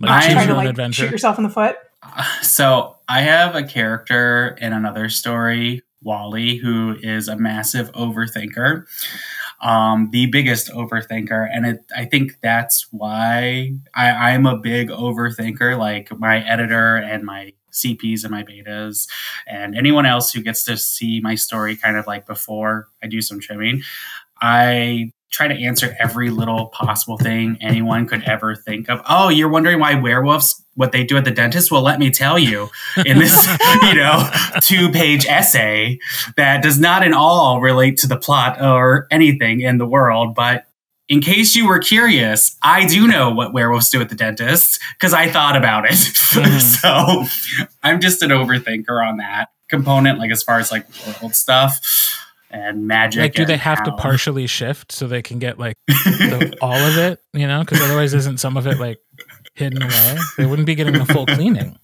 Like choose try to your own like adventure. shoot yourself in the foot? So I have a character in another story, Wally, who is a massive overthinker, um, the biggest overthinker, and it, I think that's why I, I'm a big overthinker. Like my editor and my CPs and my betas, and anyone else who gets to see my story kind of like before I do some trimming, I try to answer every little possible thing anyone could ever think of. Oh, you're wondering why werewolves what they do at the dentist? Well, let me tell you in this, you know, two-page essay that does not in all relate to the plot or anything in the world, but in case you were curious, I do know what werewolves do at the dentist because I thought about it. Mm-hmm. so I'm just an overthinker on that component, like as far as like world stuff and magic. like, do they and have to partially shift so they can get like the, all of it? You know, because otherwise, isn't some of it like hidden away? They wouldn't be getting the full cleaning.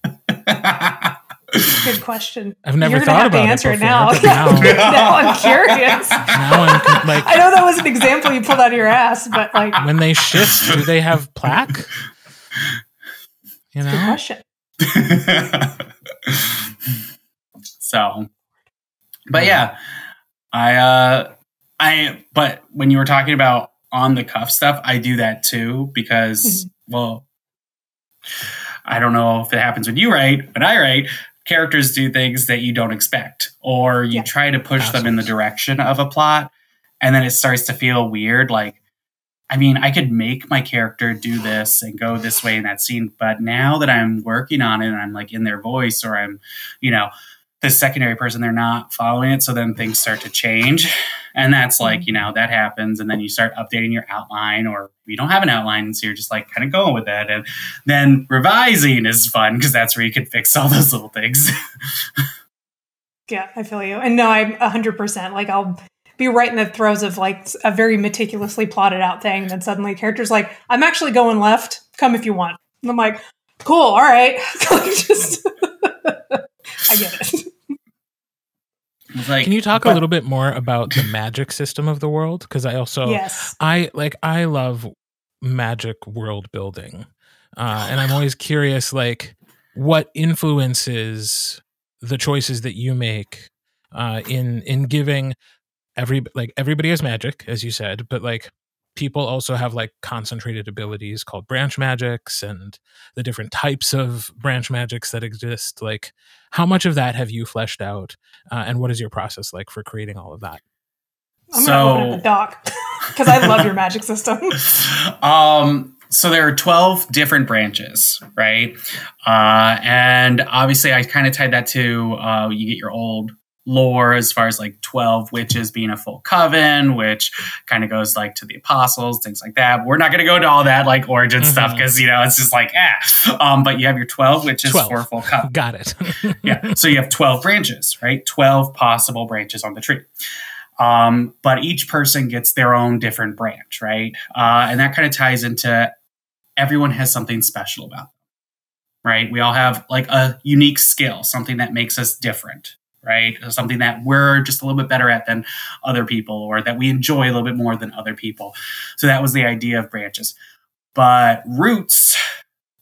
Good question. I've never You're thought gonna have about to answer it it now. before, but now- now I'm curious. now I'm con- like, I know that was an example you pulled out of your ass, but like, when they shift, do they have plaque? You good know, question. so but yeah i uh i but when you were talking about on the cuff stuff i do that too because well i don't know if it happens when you write but i write. Characters do things that you don't expect or you Yeah. try to push them in the direction of a plot and then it starts to feel weird like I mean, I could make my character do this and go this way in that scene, but now that I'm working on it and I'm like in their voice or I'm, you know, the secondary person, they're not following it. So then things start to change. And that's like, you know, that happens. And then you start updating your outline or you don't have an outline. So you're just like kind of going with that. And then revising is fun because that's where you can fix all those little things. Yeah, I feel you. And no, I'm hundred percent. Like I'll be right in the throes of like a very meticulously plotted out thing. And then suddenly character's like, I'm actually going left. Come if you want. And I'm like, cool, all right. Just I get it. Like, can you talk a little bit more about the magic system of the world? Because I also yes. I like I love magic world building. Uh, Oh and I'm God. always curious like what influences the choices that you make uh, in in giving every like everybody has magic as you said but like people also have like concentrated abilities called branch magics and the different types of branch magics that exist like how much of that have you fleshed out? Uh, and what is your process like for creating all of that? I'm gonna open up the doc because I love your magic system. um so there are 12 different branches right? Uh and obviously i kind of tied that to uh you get your old lore as far as like 12 witches being a full coven which kind of goes like to the apostles things like that we're not going to go into all that like origin stuff Mhm. because you know it's just like ah um but you have your 12 witches 12. for a full coven got it yeah. So you have 12 branches, right? 12 possible branches on the tree. Um, but each person gets their own different branch, right? Uh, and that kind of ties into everyone has something special about them, right? We all have like a unique skill, something that makes us different, right? Something that we're just a little bit better at than other people or that we enjoy a little bit more than other people. So that was the idea of branches. But roots,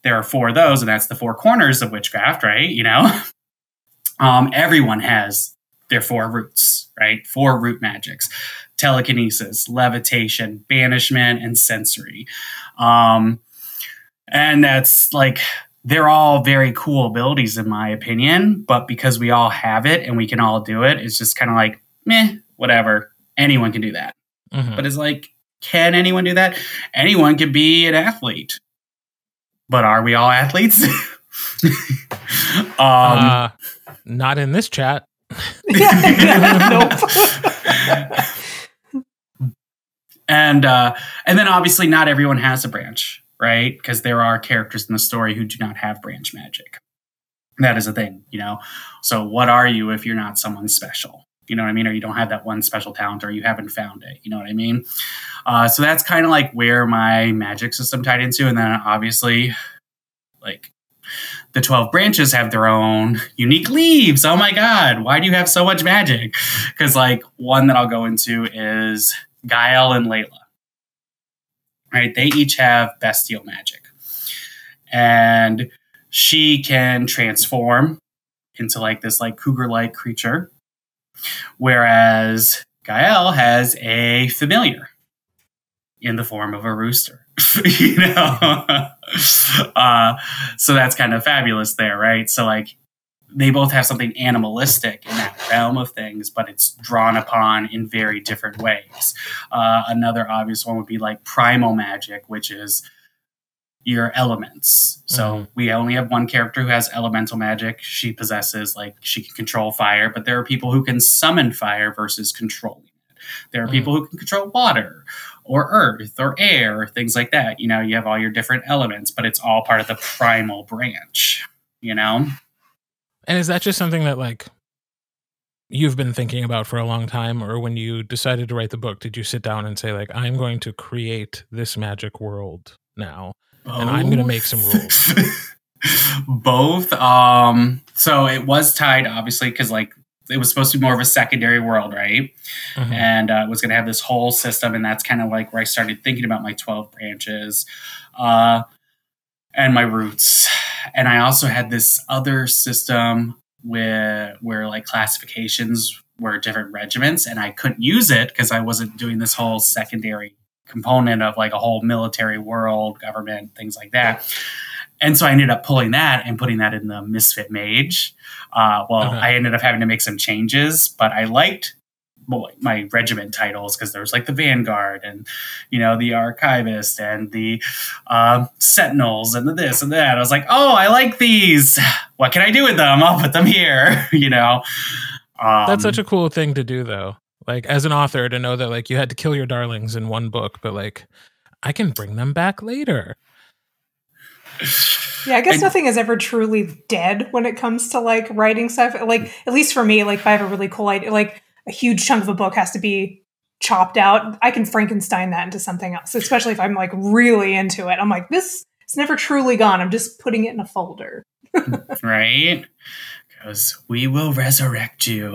there are four of those, and that's the four corners of witchcraft, right? You know? um, everyone has their four roots, right? Four root magics telekinesis, levitation, banishment, and sensory. Um, and that's like, they're all very cool abilities, in my opinion. But because we all have it and we can all do it, it's just kind of like, meh, whatever. Anyone can do that. Mhm. But it's like, can anyone do that? Anyone can be an athlete. But are we all athletes? um, uh, not in this chat nope. and uh, and then obviously not everyone has a branch, right? Because there are characters in the story who do not have branch magic. That is a thing, you know. So what are you if you're not someone special? You know what I mean? Or you don't have that one special talent, or you haven't found it. You know what I mean? Uh, so that's kind of like where my magic system tied into, and then obviously, like the 12 branches have their own unique leaves. Oh my God, why do you have so much magic? Because, like, one that I'll go into is Gael and Layla. Right? They each have bestial magic. And she can transform into like this like cougar like creature. Whereas Gael has a familiar in the form of a rooster. you know? uh, so that's kind of fabulous there, right? So like they both have something animalistic in that realm of things, but it's drawn upon in very different ways. Uh, another obvious one would be like primal magic, which is your elements. So mm-hmm. we only have one character who has elemental magic. She possesses like she can control fire, but there are people who can summon fire versus controlling it. There are mm-hmm. people who can control water or earth or air, things like that. You know, you have all your different elements, but it's all part of the primal branch, you know? And is that just something that like you've been thinking about for a long time or when you decided to write the book did you sit down and say like I'm going to create this magic world now and I'm going to make some rules? Both. Um, so it was tied, obviously, because like it was supposed to be more of a secondary world, right? Mm-hmm. And uh, was going to have this whole system, and that's kind of like where I started thinking about my twelve branches uh, and my roots. And I also had this other system where where like classifications were different regiments, and I couldn't use it because I wasn't doing this whole secondary component of like a whole military world, government, things like that. And so I ended up pulling that and putting that in the Misfit Mage. Uh, well, uh-huh. I ended up having to make some changes, but I liked my regiment titles because there was like the Vanguard and you know the Archivist and the uh, Sentinels and the this and that. I was like, oh, I like these. What can I do with them? I'll put them here. you know. Um, That's such a cool thing to do, though like as an author to know that like you had to kill your darlings in one book but like i can bring them back later yeah i guess nothing is ever truly dead when it comes to like writing stuff like at least for me like if i have a really cool idea like a huge chunk of a book has to be chopped out i can frankenstein that into something else especially if i'm like really into it i'm like this it's never truly gone i'm just putting it in a folder right because we will resurrect you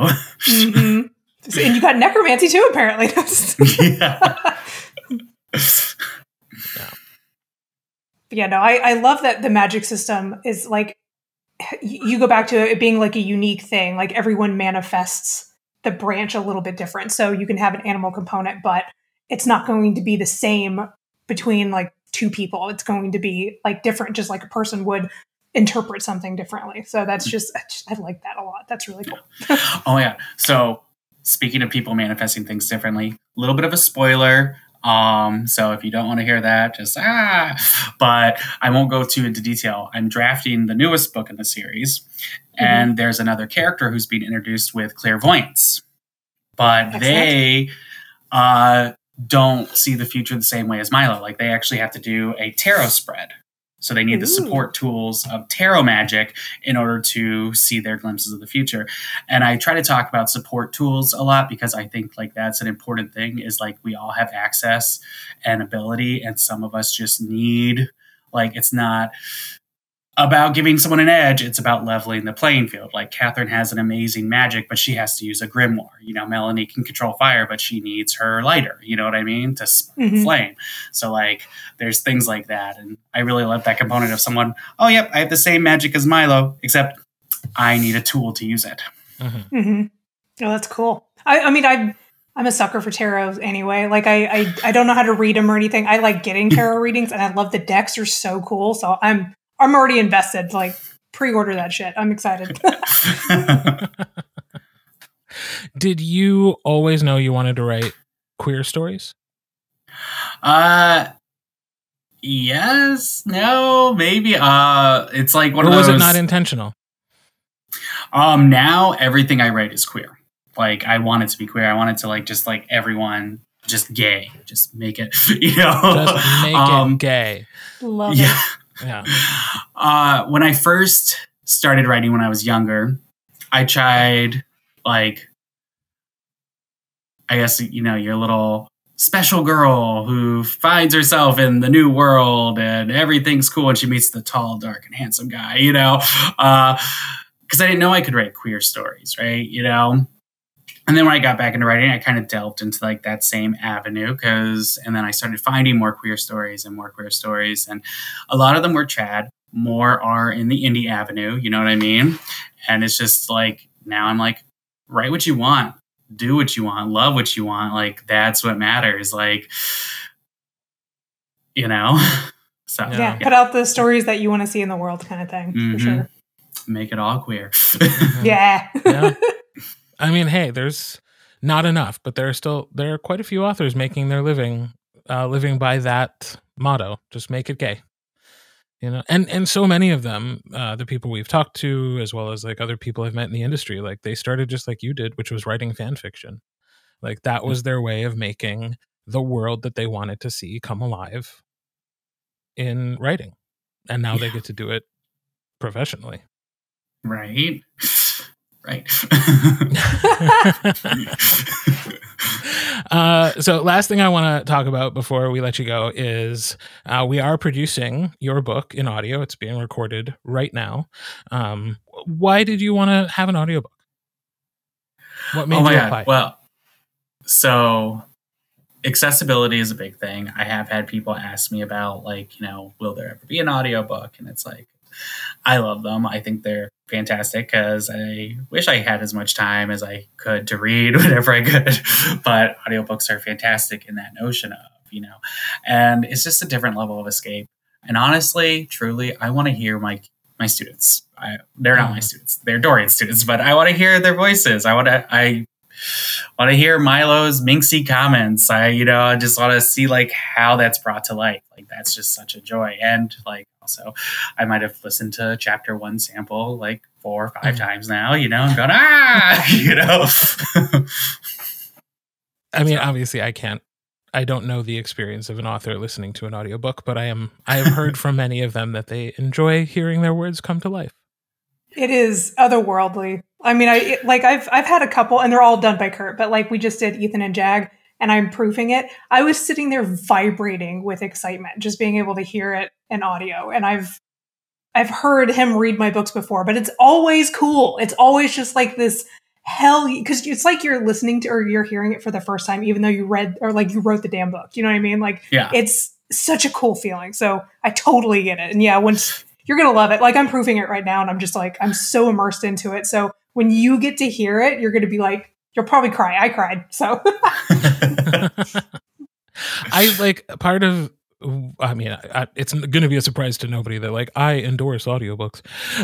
mm-hmm. And you got necromancy too, apparently. yeah. yeah. yeah, no, I, I love that the magic system is like you go back to it being like a unique thing. Like everyone manifests the branch a little bit different. So you can have an animal component, but it's not going to be the same between like two people. It's going to be like different, just like a person would interpret something differently. So that's mm. just, I, just, I like that a lot. That's really cool. oh yeah. So speaking of people manifesting things differently, a little bit of a spoiler. Um, so if you don't want to hear that, just ah, but I won't go too into detail. I'm drafting the newest book in the series, mm-hmm. and there's another character who's being introduced with clairvoyance, but Excellent. they uh, don't see the future the same way as Milo. Like they actually have to do a tarot spread so they need Ooh. the support tools of tarot magic in order to see their glimpses of the future. And I try to talk about support tools a lot because I think like that's an important thing is like we all have access and ability and some of us just need like it's not about giving someone an edge. It's about leveling the playing field. Like Catherine has an amazing magic, but she has to use a grimoire. You know, Melanie can control fire, but she needs her lighter. You know what I mean? To mm-hmm. flame. So like, there's things like that, and I really love that component of someone. Oh, yep, I have the same magic as Milo, except I need a tool to use it. Mm-hmm. Mm-hmm. Oh, that's cool. I, I mean, I I'm a sucker for tarot anyway. Like I, I I don't know how to read them or anything. I like getting tarot readings, and I love the decks are so cool. So I'm I'm already invested. Like pre-order that shit. I'm excited. Did you always know you wanted to write queer stories? Uh yes, no, maybe. Uh it's like one or of those was it not intentional? Um now everything I write is queer. Like I want it to be queer. I want it to like just like everyone just gay. Just make it, you know. Just make um, it gay. Love yeah. it. Yeah. Uh, when I first started writing when I was younger, I tried like I guess you know your little special girl who finds herself in the new world and everything's cool and she meets the tall, dark, and handsome guy. You know, because uh, I didn't know I could write queer stories, right? You know. And then when I got back into writing, I kind of delved into like that same avenue because, and then I started finding more queer stories and more queer stories, and a lot of them were Chad. More are in the indie avenue. You know what I mean? And it's just like now I'm like, write what you want, do what you want, love what you want. Like that's what matters. Like, you know. so yeah, yeah, put out the stories that you want to see in the world, kind of thing. Mm-hmm. For sure. Make it all queer. yeah. yeah. I mean, hey, there's not enough, but there are still there are quite a few authors making their living uh, living by that motto. Just make it gay. You know, and and so many of them, uh, the people we've talked to, as well as like other people I've met in the industry, like they started just like you did, which was writing fan fiction. Like that was their way of making the world that they wanted to see come alive in writing, and now yeah. they get to do it professionally. Right right? uh, so, last thing I want to talk about before we let you go is uh, we are producing your book in audio. It's being recorded right now. Um, why did you want to have an audiobook? What made oh you apply? God. Well, so accessibility is a big thing. I have had people ask me about, like, you know, will there ever be an audiobook? And it's like, I love them. I think they're fantastic because I wish I had as much time as I could to read whenever I could. but audiobooks are fantastic in that notion of, you know, and it's just a different level of escape. And honestly, truly, I want to hear my my students. I, they're not my mm. students; they're Dorian students. But I want to hear their voices. I want to. I want to hear Milo's minxy comments. I, you know, I just want to see like how that's brought to life. Like that's just such a joy. And like also, I might have listened to chapter one sample like four or 5 mm-hmm. times now, you know, and gone, ah, you know. I mean, obviously I can't I don't know the experience of an author listening to an audiobook, but I am I have heard from many of them that they enjoy hearing their words come to life. It is otherworldly. I mean, I like I've I've had a couple, and they're all done by Kirt. But like we just did Ethan and Jag, and I'm proofing it. I was sitting there vibrating with excitement, just being able to hear it in audio. And I've I've heard him read my books before, but it's always cool. It's always just like this hell because it's like you're listening to or you're hearing it for the first time, even though you read or like you wrote the damn book. You know what I mean? Like, yeah, it's such a cool feeling. So I totally get it. And yeah, once you're gonna love it. Like I'm proofing it right now, and I'm just like I'm so immersed into it. So when you get to hear it, you're gonna be like, you'll probably cry. I cried. So I like part of I mean, I, it's going to be a surprise to nobody that like I endorse audiobooks.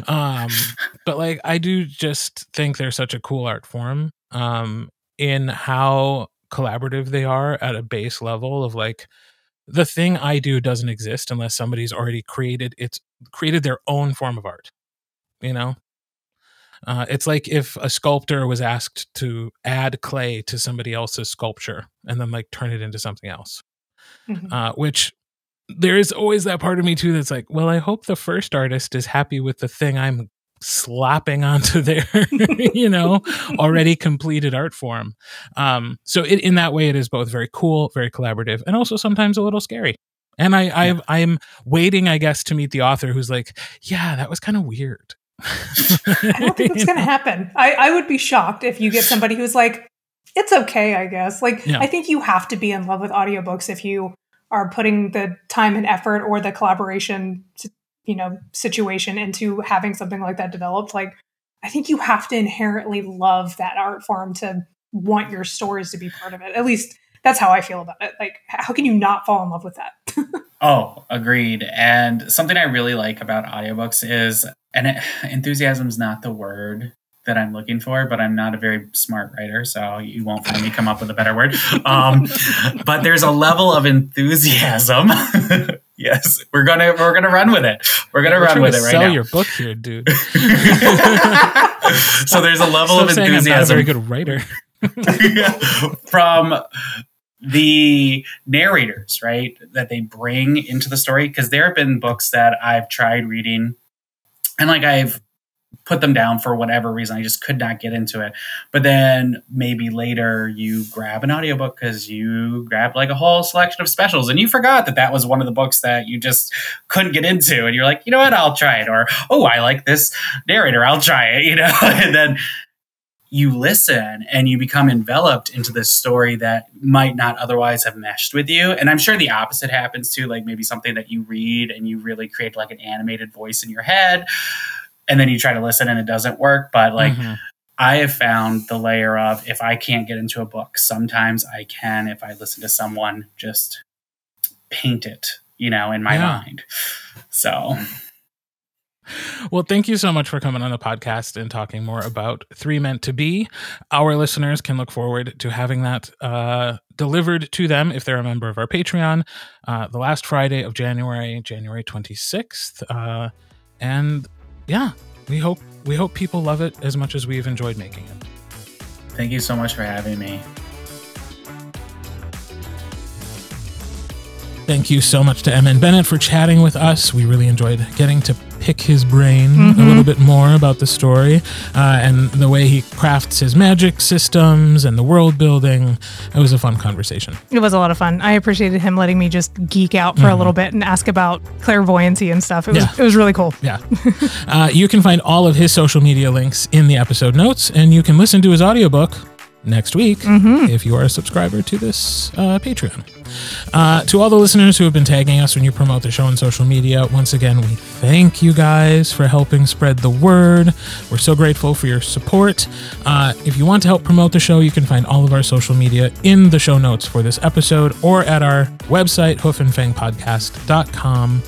Um, but like I do just think they're such a cool art form um, in how collaborative they are at a base level of like the thing I do doesn't exist unless somebody's already created it's created their own form of art. You know? Uh, it's like if a sculptor was asked to add clay to somebody else's sculpture and then like turn it into something else. Mm-hmm. Uh, which there is always that part of me too that's like, well, I hope the first artist is happy with the thing I'm slapping onto their, you know, already completed art form. Um, so it, in that way, it is both very cool, very collaborative, and also sometimes a little scary. And I, yeah. I, I'm waiting, I guess, to meet the author who's like, yeah, that was kind of weird. I don't think it's going to happen. I, I would be shocked if you get somebody who's like, it's okay, I guess. Like, yeah. I think you have to be in love with audiobooks if you are putting the time and effort or the collaboration, you know, situation into having something like that developed. Like, I think you have to inherently love that art form to want your stories to be part of it. At least that's how I feel about it. Like, how can you not fall in love with that? oh, agreed. And something I really like about audiobooks is, and enthusiasm is not the word that I'm looking for, but I'm not a very smart writer, so you won't find me come up with a better word. Um, but there's a level of enthusiasm. yes, we're gonna we're gonna run with it. We're gonna we're run with it right sell now. your book here, dude. so there's a level Stop of enthusiasm. I'm not a very good writer. from the narrators, right, that they bring into the story. Because there have been books that I've tried reading, and like I've put them down for whatever reason. I just could not get into it. But then maybe later you grab an audiobook because you grabbed like a whole selection of specials and you forgot that that was one of the books that you just couldn't get into. And you're like, you know what, I'll try it. Or, oh, I like this narrator, I'll try it, you know? and then you listen and you become enveloped into this story that might not otherwise have meshed with you. And I'm sure the opposite happens too, like maybe something that you read and you really create like an animated voice in your head and then you try to listen and it doesn't work. But like Mhm. I have found the layer of if I can't get into a book, sometimes I can if I listen to someone just paint it, you know, in my Yeah. mind. So Well, thank you so much for coming on the podcast and talking more about Three Meant to Be. Our listeners can look forward to having that uh, delivered to them if they're a member of our Patreon uh, the last Friday of January, January 26th. Uh, and yeah, we hope we hope people love it as much as we've enjoyed making it. thank you so much for having me. Thank you so much to MN Bennet for chatting with us. We really enjoyed getting to pick his brain a Mhm. little bit more about the story uh, and the way he crafts his magic systems and the world building. It was a fun conversation. It was a lot of fun. I appreciated him letting me just geek out for a Mhm. little bit and ask about clairvoyancy and stuff. It was Yeah. it was really cool. Yeah. uh, you can find all of his social media links in the episode notes, and you can listen to his audiobook next week Mm-hmm. if you are a subscriber to this uh, Patreon. Uh, to all the listeners who have been tagging us when you promote the show on social media, once again, we thank you guys for helping spread the word. We're so grateful for your support. Uh, if you want to help promote the show, you can find all of our social media in the show notes for this episode or at our website, hoofandfangpodcast.com.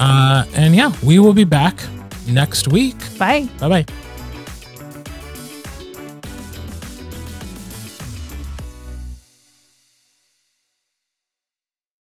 Uh, and yeah, we will be back next week. Bye. Bye bye.